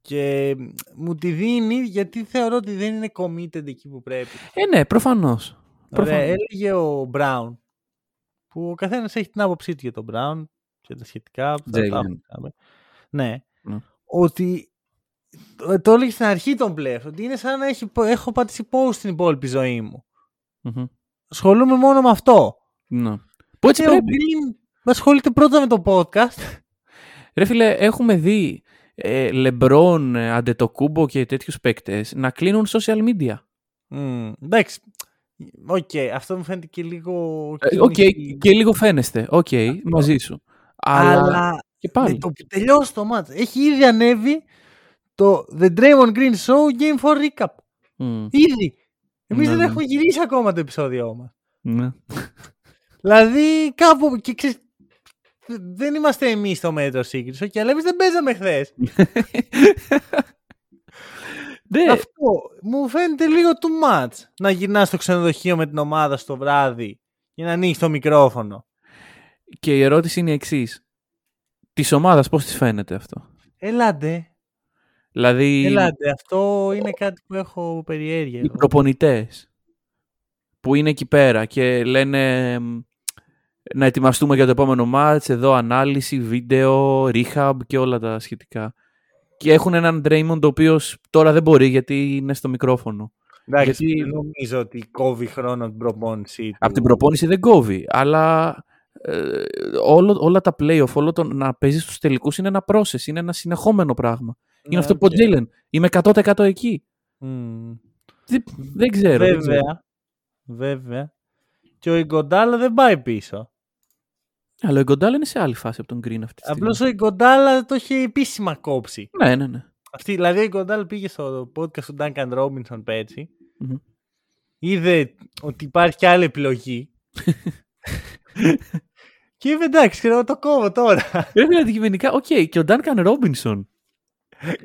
και μου τη δίνει γιατί θεωρώ ότι δεν είναι committed εκεί που πρέπει. Ε, ναι, προφανώς. Ωραία, Προφανώς. έλεγε ο Μπράουν που ο καθένας έχει την άποψή του για τον Μπράουν και τα σχετικά. που θα τα Jalen. πούμε. Ναι. Ναι. Ότι το, το έλεγε στην αρχή τον πλέφ, ότι είναι σαν να έχει, έχω πατήσει pause στην υπόλοιπη ζωή μου. Μμμ. Ασχολούμαι μόνο με αυτό. Ναι. Που έτσι και ο πρέπει. Green ασχολείται πρώτα με το podcast. Ρε φίλε, έχουμε δει ε, Λεμπρόν, ε, Αντετοκούμπο και τέτοιους παίκτες να κλείνουν social media. Μμ, εντάξει. Οκ, αυτό μου φαίνεται και λίγο. Ε, Οκ, κίνηση. και λίγο φαίνεστε. Οκ, μαζί σου. Αλλά, Αλλά και πάλι. με το που τελειώσει το μάτς. Έχει ήδη ανέβει το The Draymond Green Show Game 4 Recap. Μμ, Ήδη. Εμείς Ναι, δεν ναι. έχουμε γυρίσει ακόμα το επεισόδιο μας. ναι. Δηλαδή κάπου. Και ξέρεις, δεν είμαστε εμείς στο μέτρο σύγκριση. Okay, αλλά εμείς δεν παίζαμε χθες. Ναι, Αυτό μου φαίνεται λίγο too much. Να γυρνάς στο ξενοδοχείο με την ομάδα στο βράδυ και να ανοίξεις το μικρόφωνο. και η ερώτηση είναι η εξής. Της ομάδας, πώς της φαίνεται αυτό; Ελάτε. Δηλαδή, Ελάτε. Αυτό είναι κάτι που έχω περιέργεια. οι προπονητές που είναι εκεί πέρα και λένε μ, να ετοιμαστούμε για το επόμενο μάτς, εδώ ανάλυση, βίντεο, rehab και όλα τα σχετικά. Και έχουν έναν Draymond ο οποίος τώρα δεν μπορεί γιατί είναι στο μικρόφωνο. Εντάξει, γιατί- δεν νομίζω ότι κόβει χρόνο την προπόνηση του. Από την προπόνηση δεν κόβει, αλλά ε, όλο, όλα τα playoff, όλο το να παίζεις στους τελικούς είναι ένα process, είναι ένα συνεχόμενο πράγμα. Ναι, είναι αυτό που οκ. ο Jalen. Είμαι 100% εκεί. Μμμ. Δεν, δεν ξέρω. δεν ξέρω. Βέβαια. Βέβαια. Και ο Ιγκοντάλα δεν πάει πίσω. Αλλά ο Ιγκοντάλα είναι σε άλλη φάση από τον Green αυτή τη στιγμή. Απλώς ο Ιγκοντάλα το είχε επίσημα κόψει. Ναι, ναι, ναι. Αυτή, δηλαδή ο Ιγκοντάλα πήγε στο podcast του Duncan Robinson πέρσι. Μμμ. Είδε ότι υπάρχει και άλλη επιλογή. και είπε εντάξει, ξέρω, το κόβω τώρα. Πρέπει αντικειμενικά, οκ, και ο Duncan Robinson.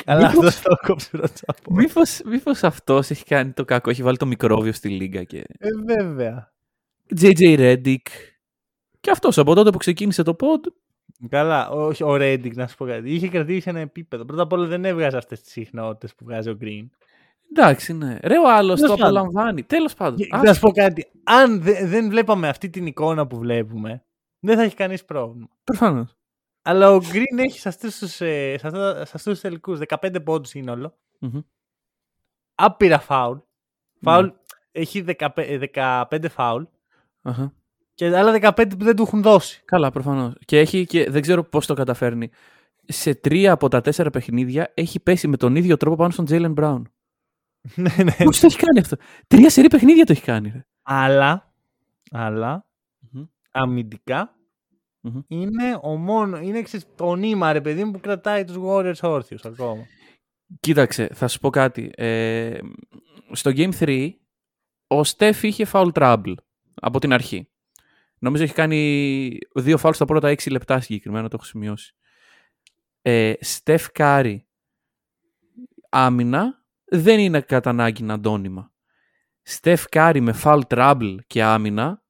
Αλλά Μήπως- αυτός το κόψε πρώτα απ' όλα. Μήπως, μήπως αυτός έχει κάνει το κακό, έχει βάλει το μικρόβιο στη λίγκα και... Ε, βέβαια. JJ Reddick. Και αυτός από τότε που ξεκίνησε το pod, Καλά, όχι ο Ρέντικ να σου πω κάτι. Είχε κρατήσει ένα επίπεδο. Πρώτα απ' όλα δεν έβγαζε αυτές τις συχνότητες που βγάζει ο Green. εντάξει, ναι. Ρε ο άλλος Τέλος το πάντων. απολαμβάνει. Τέλος πάντων. Και Ας- Να σου πω κάτι. Αν δε- δεν βλέπαμε αυτή την εικόνα που βλέπουμε, δεν θα έχει κανείς πρόβλημα. Προφανώς. Αλλά ο Green έχει σε αυτούς τους ε, σε αυτά- σε αυτούς τους τελικούς 15 πόντους σύνολο. Μμμ. Άπειρα φάουλ. Φάουλ Ναι. έχει 15, 15 φάουλ. Αχα. Και άλλα 15 που δεν του έχουν δώσει. Καλά, προφανώς. Και έχει και δεν ξέρω πώς το καταφέρνει. Σε τρία από τα τέσσερα παιχνίδια έχει πέσει με τον ίδιο τρόπο πάνω στον Jalen Brown. ναι, ναι. Πώς το έχει κάνει αυτό; Τρία σερή παιχνίδια το έχει κάνει. Ρε. Αλλά, αλλά Μμμ. αμυντικά Μμμ. είναι ο μόνο, είναι ξέρεις, το νήμα ρε παιδί μου που κρατάει τους Warriors όρθιους ακόμα. Κοίταξε, θα σου πω κάτι. Ε, στο Game 3, ο Στεφ είχε foul trouble από την αρχή. Νομίζω έχει κάνει δύο foul στα πρώτα 6 λεπτά συγκεκριμένα, το έχω σημειώσει. Ε, Στεφ Κάρι, άμυνα, δεν είναι κατά ανάγκη αντώνυμα. Στεφ Κάρι με foul trouble και άμυνα,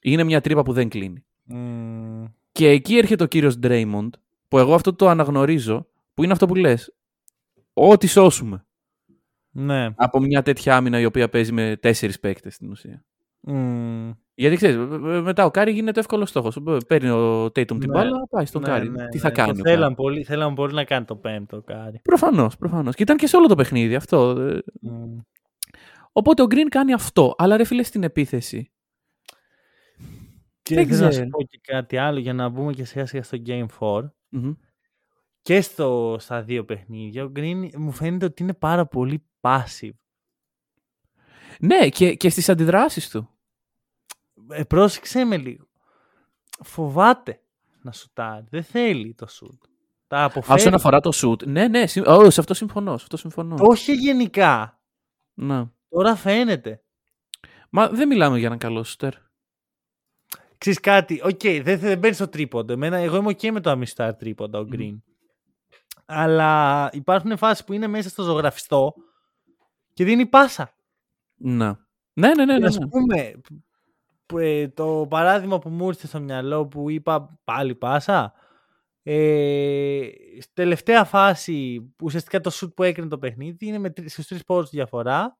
είναι μια τρύπα που δεν κλείνει. Μμμ. Και εκεί έρχεται ο κύριος Draymond, που εγώ αυτό το αναγνωρίζω, που είναι αυτό που λες. Ό,τι σώσουμε. Ναι. Από μια τέτοια άμυνα η οποία παίζει με τέσσερις παίκτες στην ουσία. Μμμ. Γιατί ξέρεις, ε, ε, μετά ο Κάρι γίνεται εύκολος στόχος. Παίρνει ο Tatum την Ναι. μπάλα, πάει στον Ναι, Κάρι. ναι, Τι ναι. θα Το κάνει. ο Θέλαν Κάρι. πολύ, θέλαν πολύ να κάνει το πέμπτο κάρι. Προφανώς, προφανώς. Και ήταν και σε όλο το παιχνίδι αυτό. ε. Μμμ. Οπότε ο Green κάνει αυτό. Αλλά ρε φίλε στην επίθεση. Και Δεν θέλω να σου ξέρω. πω και κάτι άλλο για να μπούμε και σιγά σιγά στο Game 4. Μμμ. Και στο, στα δύο παιχνίδια, ο Green μου φαίνεται ότι είναι πάρα πολύ passive. Ναι, και, και στις αντιδράσεις του. Ε, πρόσεξε με λίγο. Φοβάται να σουτάρει. Δεν θέλει το σουτ. Τα αποφέρει. Όσον αφορά το shoot. Ναι, ναι, συμ... Ω, σε αυτό συμφωνώ. Σε αυτό συμφωνώ. Όχι γενικά. Ναι. Τώρα φαίνεται. Μα δεν μιλάμε για έναν καλό σούτερ. Ξέρεις κάτι, οκ, δεν, δεν μπαίνει στο τρίποντο. Εμένα, εγώ είμαι ok με το να μη σουτάρει τρίποντα, ο Μμμ. Green. Αλλά υπάρχουν φάσεις που είναι μέσα στο ζωγραφιστό και δίνει πάσα. Ναι. Ναι, ναι, ναι. Και ναι, ας ναι. πούμε, που, ε, το παράδειγμα που μου ήρθε στο μυαλό που είπα πάλι πάσα, ε, στη τελευταία φάση που ουσιαστικά το σουτ που έκρινε το παιχνίδι είναι με τρι- στους τρεις πόντους διαφορά.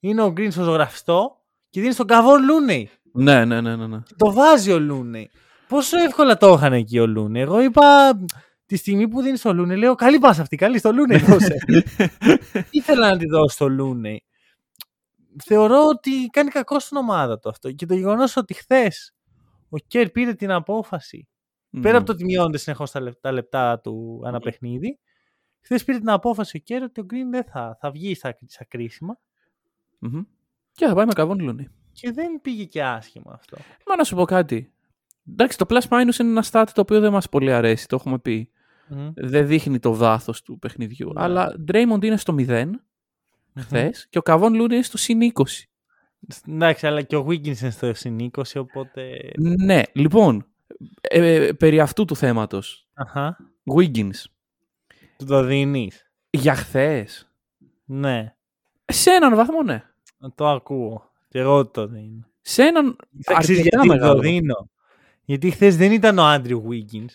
Είναι ο Green στο ζωγραφιστό και δίνει στον Καβόν Λούνεϊ. Ναι, ναι, ναι, ναι, ναι. Το βάζει ο Λούνεϊ. Πόσο εύκολα το είχαν εκεί ο Λούνεϊ. Εγώ είπα τη στιγμή που δίνεις στο Λούνεϊ, λέω καλή πάσα αυτή, καλή στο Λούνεϊ δώσε. Ήθελα να τη δώσω στο Λούνεϊ. Θεωρώ ότι κάνει κακό στην ομάδα του αυτό. Και το γεγονός ότι χθες ο Κέρ πήρε την απόφαση, πέρα από το ότι μειώνεται συνεχώς τα, λεπ- τα λεπτά του ανά παιχνίδι, Χθες πήρε την απόφαση ο Κέρο ότι ο Green δεν θα, θα βγει στα, στα κρίσιμα Μμμ. Και θα πάει με καβόν Λούνι. και δεν πήγε και άσχημα αυτό. Μα να σου πω κάτι. Εντάξει, το plus minus είναι ένα stat το οποίο δεν μας πολύ αρέσει, το έχουμε πει. Μμμ. Δεν δείχνει το βάθος του παιχνιδιού. Ναι. Αλλά Draymond είναι στο 0 χθες και ο καβόν Λούνι είναι στο συν 20. Εντάξει, αλλά και ο Wiggins είναι στο συν 20, οπότε. Ναι, λοιπόν, ε, περί αυτού του θέματος. Αχα. Wiggins, Του το δίνεις. για χθες. Ναι, Σε έναν βαθμό, ναι. το ακούω. Και εγώ το δίνω. Σε έναν Θα ξέρεις αρκετά γιατί μεγάλο. το δίνω; Γιατί χθες δεν ήταν ο Άντριου Wiggins.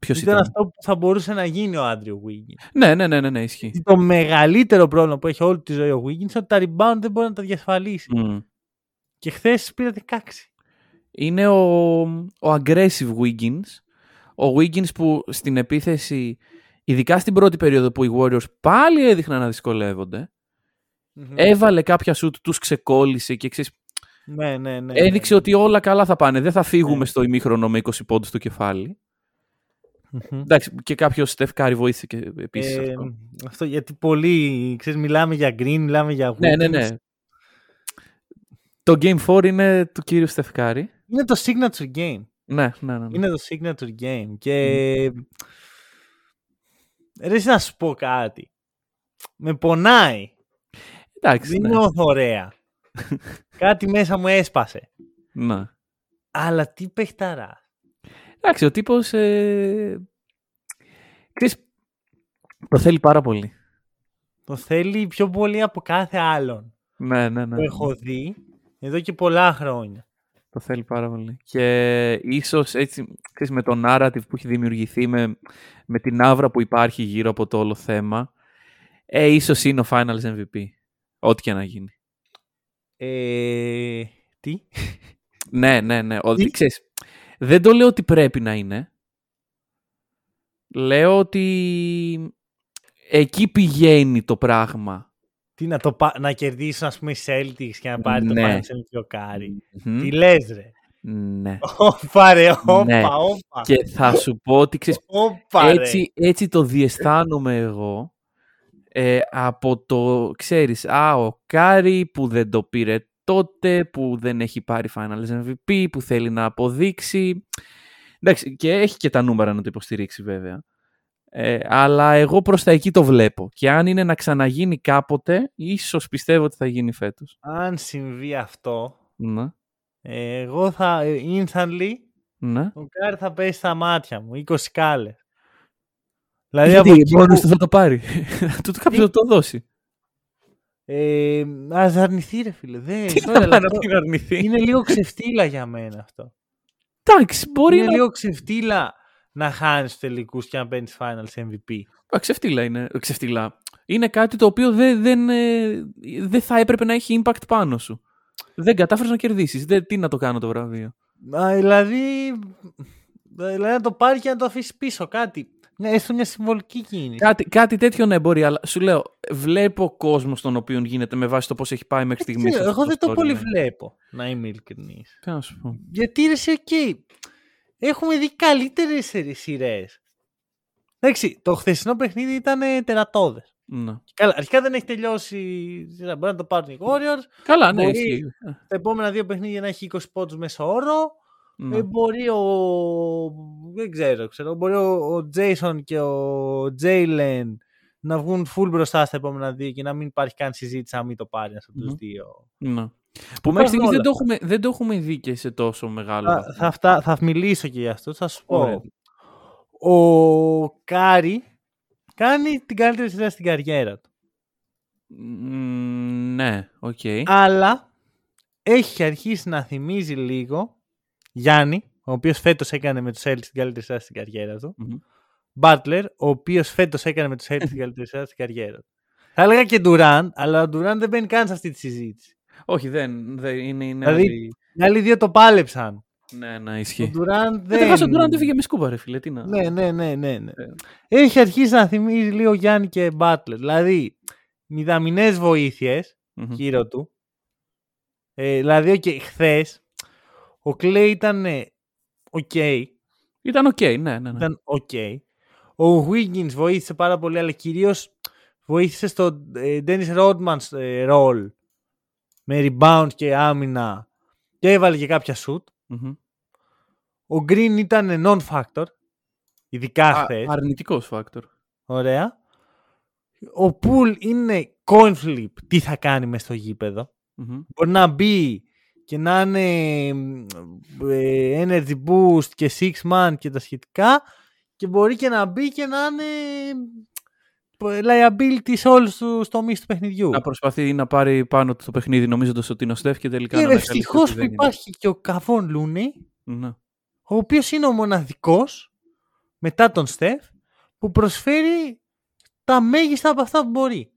Ποιος Ήταν ήταν; αυτό που θα μπορούσε να γίνει ο Άντριου Wiggins. Ναι, ναι, ναι, ναι, ναι, ισχύει. Το μεγαλύτερο πρόβλημα που έχει όλη τη ζωή ο Wiggins είναι ότι τα rebound δεν μπορεί να τα διασφαλίσει. Μμ. Και χθες πήρε 16. είναι ο, ο aggressive Wiggins. Ο Wiggins που στην επίθεση, ειδικά στην πρώτη περίοδο που οι Warriors πάλι έδειχναν να δυσκολεύονται, έβαλε κάποια σουτ, τους ξεκόλλησε και ξέρεις, Ναι, ναι, ναι. έδειξε ναι. ότι όλα καλά θα πάνε. Δεν θα φύγουμε Ναι. στο ημίχρονο με 20 πόντους στο κεφάλι. Μμμ. Εντάξει, και κάποιος Στεφκάρη βοήθησε και επίσης Ε, αυτό. αυτό γιατί πολλοί, ξέρεις, μιλάμε για Green, μιλάμε για Ναι, ναι, Wiggins. ναι. Το Game 4 είναι του κύριου Στεφκάρη. Είναι το signature game. Ναι, ναι, ναι. ναι. Είναι το signature game. Και... Ρε, εσύ να σου πω κάτι. Με πονάει. Εντάξει, Δεν ναι. νιώθω ωραία. κάτι μέσα μου έσπασε. ναι. Αλλά τι παιχταρά. Εντάξει, ο τύπος... Ε... Ξέρεις, το θέλει πάρα πολύ. Το θέλει πιο πολύ από κάθε άλλον Ναι, ναι, ναι. που έχω δει εδώ και πολλά χρόνια. Το θέλει πάρα πολύ. Και ίσως έτσι, ξέρεις, με το narrative που έχει δημιουργηθεί, με, με την άβρα που υπάρχει γύρω από το όλο θέμα, ε, ίσως είναι ο Finals MVP. Ό,τι και να γίνει. Ε, τι; Ναι, ναι, ναι. Ο, Τι; ξέρεις, δεν το λέω ότι πρέπει να είναι. Λέω ότι εκεί πηγαίνει το πράγμα. Τι να, το, πα- να κερδίσουν ας πούμε οι Celtics και να πάρει το Ναι. Finals MVP ο Κάρι. Μμμ. Τι λες ρε. Ναι. Όπα ρε, όπα, Ναι. όπα. Και θα σου πω ότι ξέρεις, Όπα ρε. έτσι, έτσι το διαισθάνομαι εγώ ε, από το, ξέρεις, α, ο Κάρι που δεν το πήρε τότε, που δεν έχει πάρει Finals MVP, που θέλει να αποδείξει. Εντάξει, και έχει και τα νούμερα να το υποστηρίξει βέβαια. Ε, αλλά εγώ προς τα εκεί το βλέπω. Και αν είναι να ξαναγίνει κάποτε, ίσως πιστεύω ότι θα γίνει φέτος. Αν συμβεί αυτό, Ναι, ε, εγώ θα ε, instantly ναι. ο Κάρι θα πέσει στα μάτια μου. 20 κάλε. Δηλαδή Γιατί από εκεί μόνος που- του θα το πάρει. του κάποιος θα το δώσει. Ε, ας αρνηθεί ρε φίλε. Δεν, Τι sorry, θα αλλά πάει να αυτό την αρνηθεί; Είναι λίγο ξεφτύλα για μένα αυτό. Εντάξει, μπορεί είναι να λίγο ξεφτύλα να χάνεις τους τελικούς και να παίρνεις finals MVP. Α, ξεφτύλα είναι. ε, Ξεφτύλα. Είναι κάτι το οποίο δεν, δεν, ε, δεν θα έπρεπε να έχει impact πάνω σου. Δεν κατάφερες να κερδίσεις. Τι να το κάνω το βραβείο; Α, δηλαδή, δηλαδή να το πάρεις και να το αφήσεις πίσω κάτι. Ναι, έστω μια συμβολική κίνηση. Κάτι, κάτι τέτοιο ναι μπορεί, αλλά σου λέω, βλέπω κόσμο τον οποίο γίνεται με βάση το πώς έχει πάει μέχρι στιγμής. Ξέρω, εγώ δεν το πολύ βλέπω, να είμαι ειλικρινής. Τι να σου πω. Γιατί ρε σε οκ. Έχουμε δει καλύτερες σειρές. Εντάξει, το χθεσινό παιχνίδι ήταν τερατώδες. Ναι. Καλά, αρχικά δεν έχει τελειώσει. η σειρά. Μπορεί να το πάρουν οι Warriors. Καλά, ναι, Μπορεί- ισχύει. Τα επόμενα δύο παιχνίδια να έχει 20 πόντους μέσο όρο. Ναι. Ε, μπορεί ο. Δεν ξέρω, ξέρω. Μπορεί ο, ο Jason και ο Jalen να βγουν full μπροστά στα επόμενα δύο και να μην υπάρχει καν συζήτηση αν μην το πάρει ένας από τους Μμμ. δύο. Ναι. Που μέχρι στιγμής όλα. δεν το, έχουμε, δεν το έχουμε δει και σε τόσο μεγάλο Θα, βαθμό. θα, αυτά- θα μιλήσω και για αυτό. Θα σου πω. Ωραία. Ο Κάρι κάνει την καλύτερη σειρά στην καριέρα του. Μ, ναι, οκ. Αλλά έχει αρχίσει να θυμίζει λίγο Γιάννη, ο οποίος φέτος έκανε με τους Celtics την καλύτερη σειρά στην καριέρα του. Μμμ. Butler, ο οποίος φέτος έκανε με τους Celtics την καλύτερη σειρά στην καριέρα του. Θα έλεγα και Durant, αλλά ο Durant δεν μπαίνει καν σε αυτή τη συζήτηση. Όχι, δεν, δεν είναι. είναι Δηλαδή, άλλη- Οι άλλοι δύο το πάλεψαν. Ναι, ναι, Ο ισχύει. Durant Δεν δεν... χάσω τώρα αν δεν φύγε με σκούπα, ρε φίλε. Τι να. Ναι, ναι, ναι, ναι, ναι. Ε. Έχει αρχίσει να θυμίζει λίγο Γιάννη και Butler. Δηλαδή, μηδαμινές βοήθειες Μμμ. γύρω του. Ε, δηλαδή, okay, χθες ο Clay ήταν οκ. Ήταν οκ, ναι, ναι. ναι. Ήταν οκ. Ο Wiggins βοήθησε πάρα πολύ, αλλά κυρίως βοήθησε στο ε, Dennis Rodman ε, role με rebound και άμυνα και έβαλε και κάποια σουτ. Μμμ. Ο Green ήταν non-factor, ειδικά Α, χθες. αρνητικός factor. Ωραία. Ο Pool είναι coin flip. Τι θα κάνει μέσα στο γήπεδο. Μμμ. Μπορεί να μπει και να είναι ε, energy boost και six man και τα σχετικά και μπορεί και να μπει και να είναι ε, liability σε όλους τους τομείς του παιχνιδιού. Να προσπαθεί να πάρει πάνω του το παιχνίδι νομίζοντας ότι είναι ο Στεφ και τελικά Και να ανακαλύψει ευτυχώ ότι που δεν είναι. υπάρχει και ο Καβόν Λούνι, Ναι. ο οποίος είναι ο μοναδικός μετά τον Στεφ που προσφέρει τα μέγιστα από αυτά που μπορεί.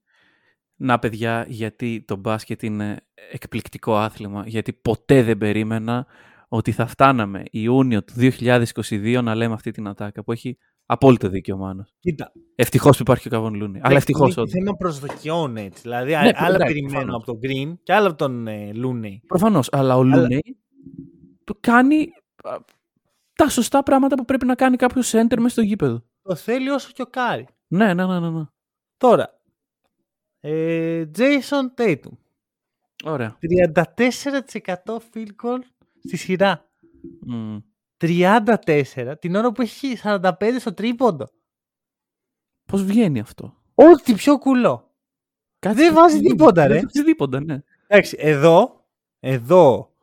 Να παιδιά, γιατί το μπάσκετ είναι εκπληκτικό άθλημα. Γιατί ποτέ δεν περίμενα ότι θα φτάναμε Ιούνιο του 2022 να λέμε αυτή την ατάκα που έχει απόλυτο δίκιο ο Μάνος. Κοίτα, Ευτυχώς που υπάρχει και ο Καβόν Λούνι. Αλλά ευτυχώς είναι και όντως. θέμα προσδοκιών έτσι. Δηλαδή, Ναι, άλλα εντάξει, περιμένω προφανώς. από τον Green και άλλα από τον ε, Looney. Προφανώς. Αλλά ο Λούνι το κάνει α, τα σωστά πράγματα που πρέπει να κάνει κάποιος center μέσα στο γήπεδο. Το θέλει όσο και ο Κάρι. Ναι, ναι, ναι, ναι. ναι. Τώρα, ε, Jayson Tatum. Ωραία. 34% field goal στη σειρά. Μμ. 34 την ώρα που έχει 45 στο τρίποντο. Πώς βγαίνει αυτό; Ό,τι πιο κουλό. Κάτσε Δεν και- βάζει τίποτα, ρε. Δεν βάζει τίποτα, ναι. Εντάξει, εδώ, εδώ,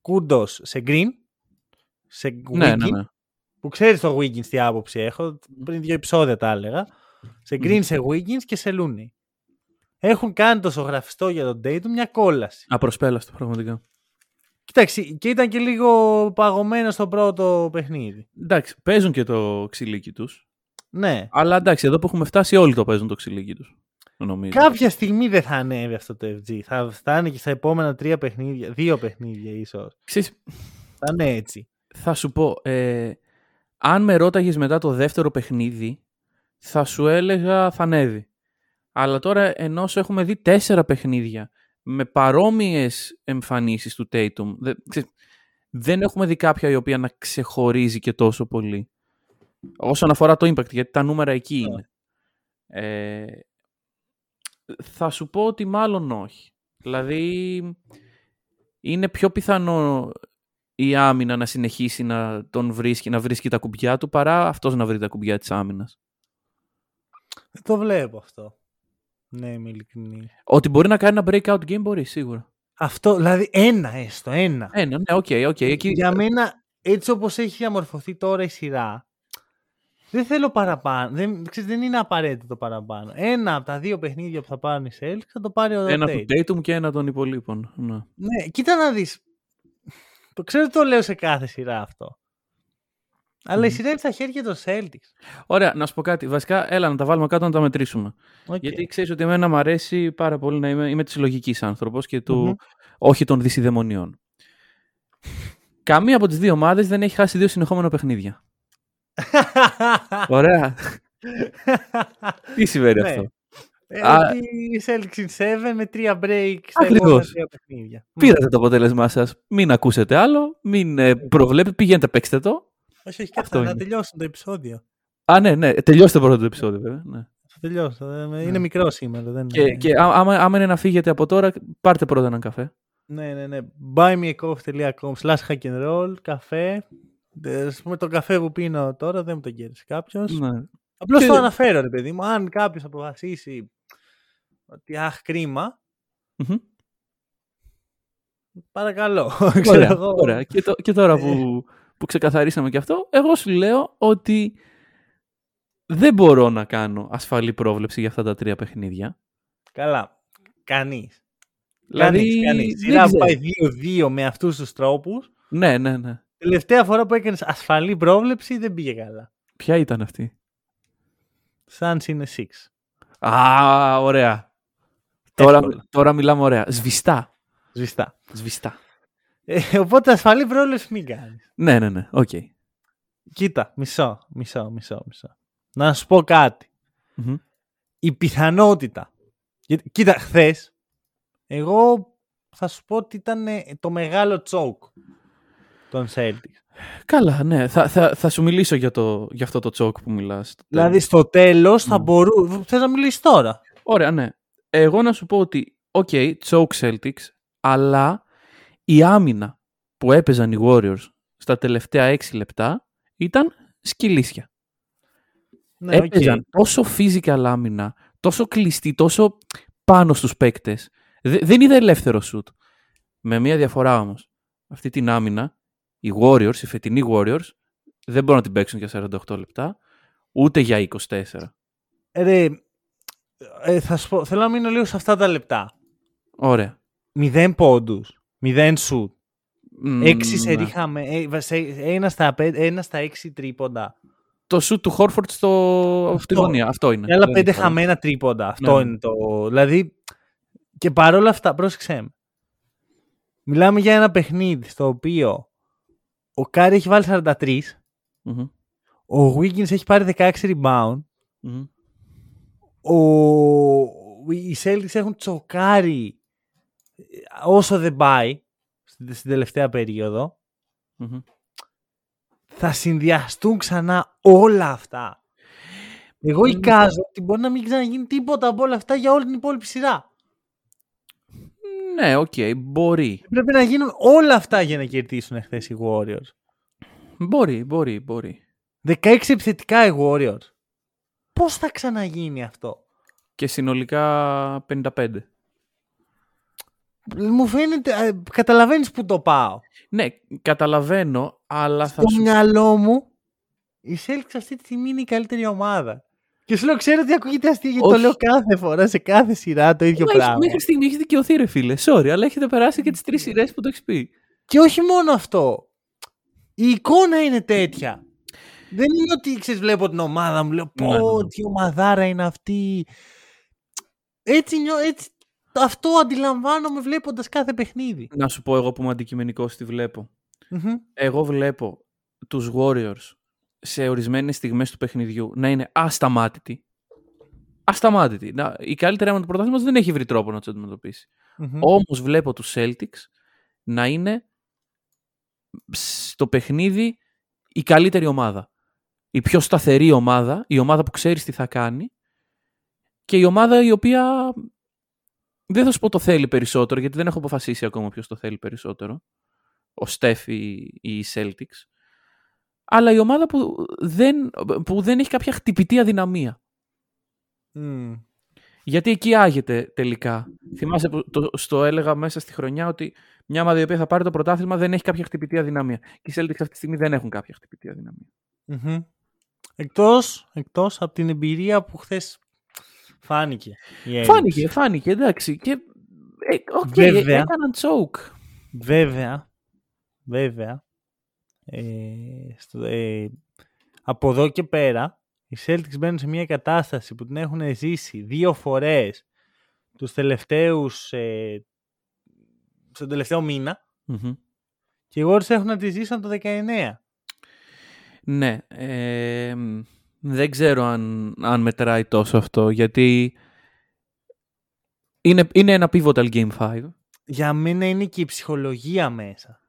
kudos σε Green, σε Wiggins, Ναι, ναι, ναι. που ξέρεις το Wiggins τι άποψη έχω, πριν δύο επεισόδια τα έλεγα, σε green, σε Wiggins και σε Looney. Έχουν κάνει το ζωγραφιστό για τον Dayton μια κόλαση. Απροσπέλαστο, πραγματικά. Κοίταξε, και ήταν και λίγο παγωμένο στο πρώτο παιχνίδι. Εντάξει, παίζουν και το ξυλίκι τους. Ναι. Αλλά εντάξει, εδώ που έχουμε φτάσει, όλοι το παίζουν το ξυλίκι τους. Νομίζω. Κάποια στιγμή δεν θα ανέβει αυτό το FG. Θα φτάνει και στα επόμενα τρία παιχνίδια, δύο παιχνίδια ίσως. Ξέρεις, Θα είναι έτσι. θα σου πω, ε, αν με ρώταγες μετά το δεύτερο παιχνίδι, θα σου έλεγα θα ανέβει. Αλλά τώρα ενώ σου έχουμε δει τέσσερα παιχνίδια με παρόμοιες εμφανίσεις του Tatum, δεν, ξέρεις, δεν έχουμε δει κάποια η οποία να ξεχωρίζει και τόσο πολύ. Όσον αφορά το impact, γιατί τα νούμερα εκεί είναι. Ε, θα σου πω ότι μάλλον όχι. Δηλαδή, είναι πιο πιθανό η άμυνα να συνεχίσει να τον βρίσκει, να βρίσκει τα κουμπιά του, παρά αυτός να βρει τα κουμπιά της άμυνας. Δεν το βλέπω αυτό. Ναι, είμαι ειλικρινής. Ότι μπορεί να κάνει ένα breakout game μπορεί, σίγουρα. Αυτό, δηλαδή ένα έστω, ένα. Ένα, ναι, οκ, οκ. Εκεί... Για μένα, έτσι όπως έχει διαμορφωθεί τώρα η σειρά, δεν θέλω παραπάνω. Δεν, ξέρεις, δεν είναι απαραίτητο παραπάνω. Ένα από τα δύο παιχνίδια που θα πάρουν οι Celtics θα το πάρει ο Ένα Tatum. του Tatum και ένα των υπολοίπων. Ναι. Ναι, κοίτα να δεις. Το ξέρω ότι το λέω σε κάθε σειρά αυτό. Αλλά η σειρά είναι στα χέρια των Celtics. Ωραία, να σου πω κάτι. Βασικά, έλα να τα βάλουμε κάτω να τα μετρήσουμε. Οκ. Γιατί ξέρεις ότι εμένα μου αρέσει πάρα πολύ να είμαι, είμαι της λογικής άνθρωπος και του, Μμμ. όχι των δεισιδαιμονιών. Καμία από τις δύο ομάδες δεν έχει χάσει δύο συνεχόμενα παιχνίδια. Ωραία. Τι σημαίνει Ναι. αυτό; Ε, Α. ότι η Celtics είναι 7 με τρία break στα Ακριβώς. επόμενα τρία παιχνίδια. Πήρατε το αποτέλεσμά σας. Μην ακούσετε άλλο. Μην ε, προβλέπετε. Πηγαίνετε, παίξτε το. Όχι, όχι, Αυτό κάτσε να είναι. τελειώσουν το επεισόδιο. Α, ναι, ναι. Τελειώστε πρώτο το επεισόδιο, βέβαια. Ναι. Θα τελειώσω. ε, Είναι μικρό σήμερα. Δεν Και, είναι. και α- άμα, άμα είναι να φύγετε από τώρα, πάρτε πρώτα έναν καφέ. Ναι, ναι, ναι. buymeacoffee.com slash hack and roll, καφέ. Ε, Ας πούμε, το καφέ που πίνω τώρα δεν μου τον κέρδισε κάποιος. Ναι. Απλώς Και- το αναφέρω, ρε παιδί μου. Αν κάποιος αποφασίσει ότι αχ, κρίμα, Μμμ. παρακαλώ. Ξέρω Ωραία, εγώ. ωραία. Και, το- και τώρα που, που ξεκαθαρίσαμε και αυτό, εγώ σου λέω ότι δεν μπορώ να κάνω ασφαλή πρόβλεψη για αυτά τα τρία παιχνίδια. Καλά. Κανείς. Δηλαδή, Κανείς, κανείς. δεν Σειρά που ξέρω. πάει 2-2 με αυτούς τους τρόπους. Ναι, ναι, ναι. Τελευταία φορά που έκανες ασφαλή πρόβλεψη δεν πήγε καλά. Ποια ήταν αυτή; Suns in 6. Α, ωραία. Τώρα, Εύκολα. τώρα μιλάμε ωραία. Σβηστά. Σβηστά. Σβηστά. Ε, οπότε ασφαλή πρόβλεψη μην κάνεις. Ναι, ναι, ναι. Οκ. Κοίτα, μισό, μισό, μισό, μισό. Να σου πω κάτι. Μμμ. Η πιθανότητα. Γιατί- Κοίτα, χθες, εγώ θα σου πω ότι ήταν ε, το μεγάλο choke των Celtics. Καλά, ναι. Θα, θα, θα σου μιλήσω για, το, για αυτό το choke που μιλάς. Δηλαδή στο τέλος θα Ναι. μπορούσε. Θες να μιλήσεις τώρα; Ωραία, ναι. Εγώ να σου πω ότι, οκ, okay, choke Celtics, αλλά η άμυνα που έπαιζαν οι Warriors στα τελευταία 6 λεπτά ήταν σκυλίσια. Ναι, οκ. έπαιζαν τόσο physical άμυνα, τόσο κλειστή, τόσο πάνω στους παίκτες. Δε- δεν είδα ελεύθερο σουτ. Με μία διαφορά όμως. Αυτή την άμυνα, οι Warriors, οι φετινοί Warriors, δεν μπορούν να την παίξουν για 48 λεπτά, ούτε για 24. Ρε, ε, θα σου πω, θέλω να μείνω λίγο σε αυτά τα λεπτά. Ωραία. 0 πόντους. 0 σουτ. Μ, 6 σε ναι. ρίχαμε. ε, βασε- Ένας στα, πέ- ένας στα 6 τρίποντα. Το σουτ του Horford στο... στη γωνία. Αυτό είναι. Και άλλα Δεν 5 είναι χαμένα τρίποντα. Αυτό Ναι. είναι το. Δηλαδή. Και παρόλα αυτά, πρόσεξε με. Μιλάμε για ένα παιχνίδι στο οποίο ο Κάρι έχει βάλει 43, Μμμ, ο Wiggins έχει πάρει 16 rebound, μμμ. ο... οι Celtics έχουν τσοκάρει όσο δεν πάει στην στην τελευταία περίοδο. Μμμ. Θα συνδυαστούν ξανά όλα αυτά. Εγώ εικάζω ότι μπορεί να μην ξαναγίνει τίποτα από όλα αυτά για όλη την υπόλοιπη σειρά. Ναι, οκ, μπορεί. Πρέπει να γίνουν όλα αυτά για να κερδίσουν χθες οι Warriors. Μπορεί, μπορεί, μπορεί. 16 επιθετικά οι Warriors. Πώς θα ξαναγίνει αυτό; Και συνολικά 55. Μου φαίνεται, ε, καταλαβαίνεις που το πάω. Ναι, καταλαβαίνω, αλλά θα Στο σου μυαλό μου η Celtics αυτή τη στιγμή είναι η καλύτερη ομάδα. Και σου λέω, ξέρω ότι ακούγεται αστείο γιατί το Όχι. λέω κάθε φορά σε κάθε σειρά το ίδιο Μα έχεις- πράγμα. Μέχρι στιγμή έχει δικαιωθεί, ρε φίλε. Sorry, αλλά έχετε περάσει και τις τρεις σειρές που το έχεις πει. Και όχι μόνο αυτό. Η εικόνα είναι τέτοια. Δεν είναι ότι ξέρεις, βλέπω την ομάδα μου, λέω πω Ναι, ναι, ναι. τι ομαδάρα είναι αυτή. Έτσι, νιώ, έτσι αυτό αντιλαμβάνομαι βλέποντας κάθε παιχνίδι. Να σου πω εγώ που είμαι αντικειμενικός τι βλέπω. Μμμ. Εγώ βλέπω τους Warriors σε ορισμένες στιγμές του παιχνιδιού να είναι ασταμάτητοι. Ασταμάτητοι. Να, η καλύτερη άμυνα του πρωτάθληματος δεν έχει βρει τρόπο να τους αντιμετωπίσει. Μμμ. Όμως βλέπω τους Celtics να είναι στο παιχνίδι η καλύτερη ομάδα. Η πιο σταθερή ομάδα, η ομάδα που ξέρεις τι θα κάνει και η ομάδα η οποία δεν θα σου πω το θέλει περισσότερο γιατί δεν έχω αποφασίσει ακόμα ποιος το θέλει περισσότερο. Ο Στεφ ή ή οι Celtics. Αλλά η ομάδα που δεν, που δεν έχει κάποια χτυπητή αδυναμία. Μμ. Γιατί εκεί άγεται τελικά. Θυμάσαι που το, στο έλεγα μέσα στη χρονιά ότι μια ομάδα η οποία θα πάρει το πρωτάθλημα δεν έχει κάποια χτυπητή αδυναμία. Και οι Celtics αυτή τη στιγμή δεν έχουν κάποια χτυπητή αδυναμία. Μμμ. Εκτός, εκτός από την εμπειρία που χθες φάνηκε. η έλλειψη. Φάνηκε, φάνηκε, εντάξει. Και, ε, οκ, Βέβαια. έκαναν choke. Βέβαια, βέβαια, ε, στο, ε, από εδώ και πέρα, οι Celtics μπαίνουν σε μια κατάσταση που την έχουν ζήσει δύο φορές τους τελευταίους, ε, στον τελευταίο μήνα Μμμ. και οι Warriors έχουν να τη ζήσουν το 19. Ναι. ε, μ, δεν ξέρω αν, αν μετράει τόσο αυτό, γιατί είναι, είναι ένα pivotal game 5. Για μένα είναι και η ψυχολογία μέσα.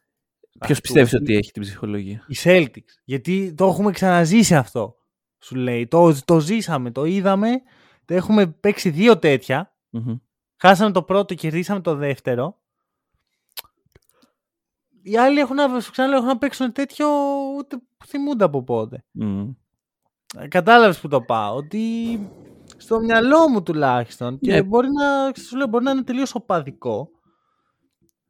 Ποιος Αυτού. πιστεύεις ότι έχει την ψυχολογία; Οι Celtics. Γιατί το έχουμε ξαναζήσει αυτό. Σου λέει. Το, το ζήσαμε, το είδαμε. Το έχουμε παίξει δύο τέτοια. Μμμ. Χάσαμε το πρώτο, κερδίσαμε το δεύτερο. Οι άλλοι έχουν να, σου ξαναλέω, έχουν να παίξουν τέτοιο ούτε που θυμούνται από πότε. Μμ. Ε, Κατάλαβες που το πάω. Ότι στο μυαλό μου τουλάχιστον και Ναι. μπορεί να, σου λέω, μπορεί να είναι τελείως οπαδικό.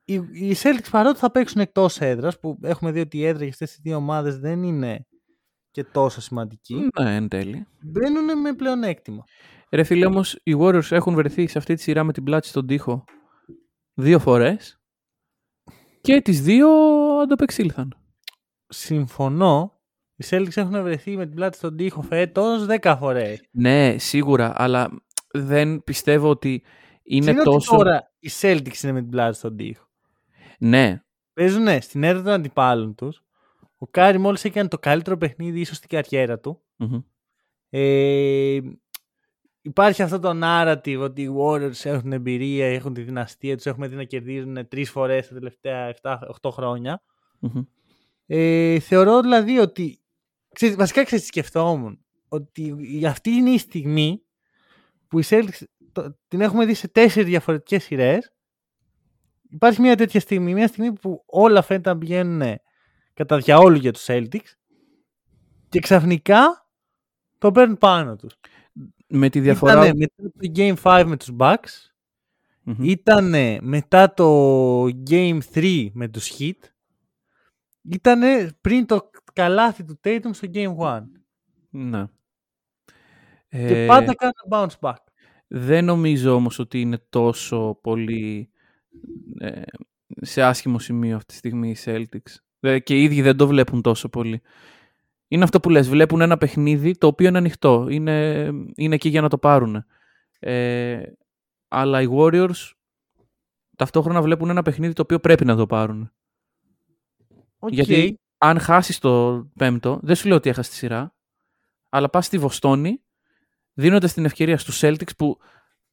Οι, οι Celtics παρότι θα παίξουν εκτός έδρας που έχουμε δει ότι η έδρα για αυτές τις δύο ομάδες δεν είναι και τόσο σημαντική. Ναι, εν τέλει. Μπαίνουν με πλεονέκτημα. Ρε φίλε, όμως, οι Warriors έχουν βρεθεί σε αυτή τη σειρά με την πλάτη στον τοίχο δύο φορές και τις δύο ανταπεξήλθαν. Συμφωνώ. Οι Celtics έχουν βρεθεί με την πλάτη στον τοίχο φέτος 10 φορές. Ναι, σίγουρα, αλλά είναι πιστεύω ότι είναι Είναι ότι τόσο... τώρα οι Celtics είναι με την πλάτη στον τοίχο. Ναι, Παίζουν στην έδρα των αντιπάλων τους. Ο Κάρι μόλις έκανε το καλύτερο παιχνίδι ίσως στην καριέρα του. Μμμ. Ε, υπάρχει αυτό το narrative ότι οι Warriors έχουν εμπειρία, έχουν τη δυναστεία τους, έχουμε δει να κερδίζουν τρεις φορές τα τελευταία 7-8 χρόνια. Μμμ. Ε, θεωρώ δηλαδή ότι. Ξέρεις, βασικά ξέρεις τι σκεφτόμουν; Ότι αυτή είναι η στιγμή που η Celtics το- την έχουμε δει σε τέσσερις διαφορετικές σειρές. Υπάρχει μια τέτοια στιγμή, μια στιγμή που όλα φαίνεται να πηγαίνουν κατά διαόλου για τους Celtics και ξαφνικά το παίρνουν πάνω τους. Με τη διαφορά. Ήτανε μετά το Game 5 με τους Bucks, Μμμ. ήταν μετά το Game 3 με τους Heat, ήταν πριν το καλάθι του Tatum στο Game 1. Ναι. Και Ε, πάντα κάνουν bounce back. Δεν νομίζω όμως ότι είναι τόσο πολύ ε, σε άσχημο σημείο αυτή τη στιγμή οι Celtics. Δε- Και οι ίδιοι δεν το βλέπουν τόσο πολύ. Είναι αυτό που λες, βλέπουν ένα παιχνίδι το οποίο είναι ανοιχτό. Είναι, είναι εκεί για να το πάρουν. Ε, αλλά οι Warriors ταυτόχρονα βλέπουν ένα παιχνίδι το οποίο πρέπει να το πάρουν. Οκ. Γιατί αν χάσεις το πέμπτο, δεν σου λέω ότι έχασες τη σειρά, αλλά πας στη Βοστόνη, δίνοντας την ευκαιρία στους Celtics που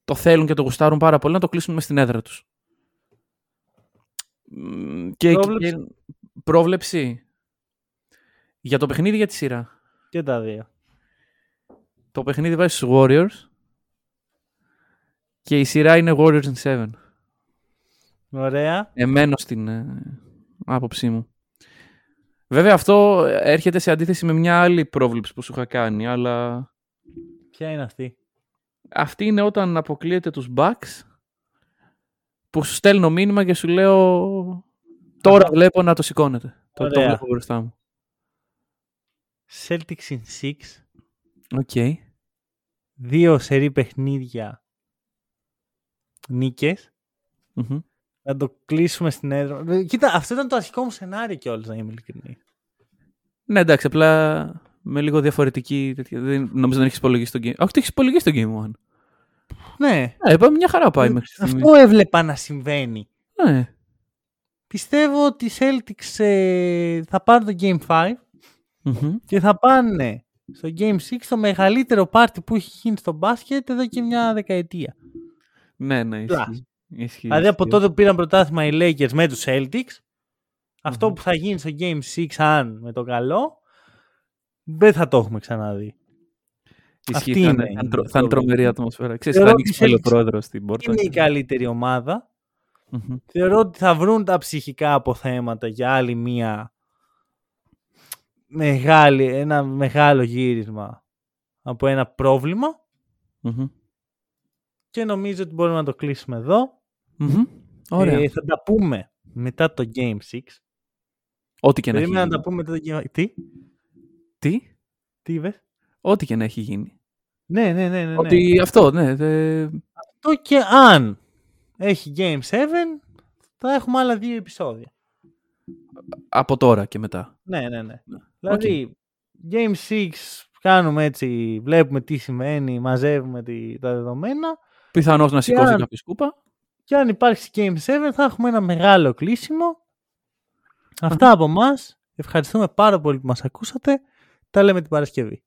το θέλουν και το γουστάρουν πάρα πολύ να το κλείσουν μες στην έδρα τους. Μ, Και, Πρόβλεψη. και- πρόβλεψη για το παιχνίδι για τη σειρά; Και τα δύο. Το παιχνίδι βάζει στους Warriors και η σειρά είναι Warriors in 7. Ωραία. Εμένω στην ε, άποψή μου. Βέβαια αυτό έρχεται σε αντίθεση με μια άλλη πρόβλεψη που σου είχα κάνει, αλλά Ποια είναι αυτή; αυτή είναι όταν αποκλείεται τους Bucks που σου στέλνω μήνυμα και σου λέω τώρα βλέπω να το σηκώνετε. Το, το Ωραία. βλέπω μπροστά μου. Celtics in 6. Οκ. Δύο σερί παιχνίδια νίκες. Μμμ. Να το κλείσουμε στην έδρα. Ε, Κοίτα, αυτό ήταν το αρχικό μου σενάριο κιόλας, να είμαι ειλικρινής. Ναι, εντάξει, απλά με λίγο διαφορετική. Τέτοια, δεν, νομίζω δεν έχεις υπολογίσει το game. Όχι, το έχεις υπολογίσει το game one. Ναι. Ναι, είπα, μια χαρά πάει μέχρι στιγμή. Αυτό έβλεπα να συμβαίνει. Ναι. Πιστεύω ότι οι Celtics ε, θα πάρουν το Game 5 Μμμ. και θα πάνε στο Game 6 το μεγαλύτερο πάρτι που έχει γίνει στο μπάσκετ εδώ και μια δεκαετία. ναι, ναι, Πλάς. Ισχύει. ισχύει, Δηλαδή από ισχύει. τότε που πήραν πρωτάθλημα οι Lakers με τους Celtics, αυτό Μμμ. που θα γίνει στο Game 6 αν με το καλό, δεν θα το έχουμε ξαναδεί. Ισχύει, Αυτή θα είναι, είναι θα είναι η τρο- θα είναι πρόβλημα. τρομερή ατμόσφαιρα. Ξέρεις, Θεωρώ θα ότι ανοίξει πάλι ο Celtics πρόεδρος στην πόρτα. Είναι η καλύτερη ομάδα. Μμμ. Θεωρώ ότι θα βρουν τα ψυχικά αποθέματα για άλλη μία μεγάλη, ένα μεγάλο γύρισμα από ένα πρόβλημα Μμμ. και νομίζω ότι μπορούμε να το κλείσουμε εδώ. Μμμ. Ωραία. Ε, θα τα πούμε μετά το Game 6. Ό,τι και να έχει Περίμενα να γίνει. τα πούμε μετά το Game Τι, Τι; τι είπες; Ό,τι και να έχει γίνει. Ναι, ναι, ναι. ναι, ναι. Ότι αυτό, ναι. δε- Αυτό και αν έχει Game 7 θα έχουμε άλλα δύο επεισόδια. Από τώρα και μετά. Ναι, ναι, ναι. Δηλαδή, Game 6 κάνουμε έτσι, βλέπουμε τι σημαίνει, μαζεύουμε τη, τα δεδομένα Πιθανώς να σηκώσει αν- κάποιος σκούπα. Και αν υπάρξει Game 7 θα έχουμε ένα μεγάλο κλείσιμο. Αυτά από εμά. Ευχαριστούμε πάρα πολύ που μας ακούσατε. Τα λέμε την Παρασκευή.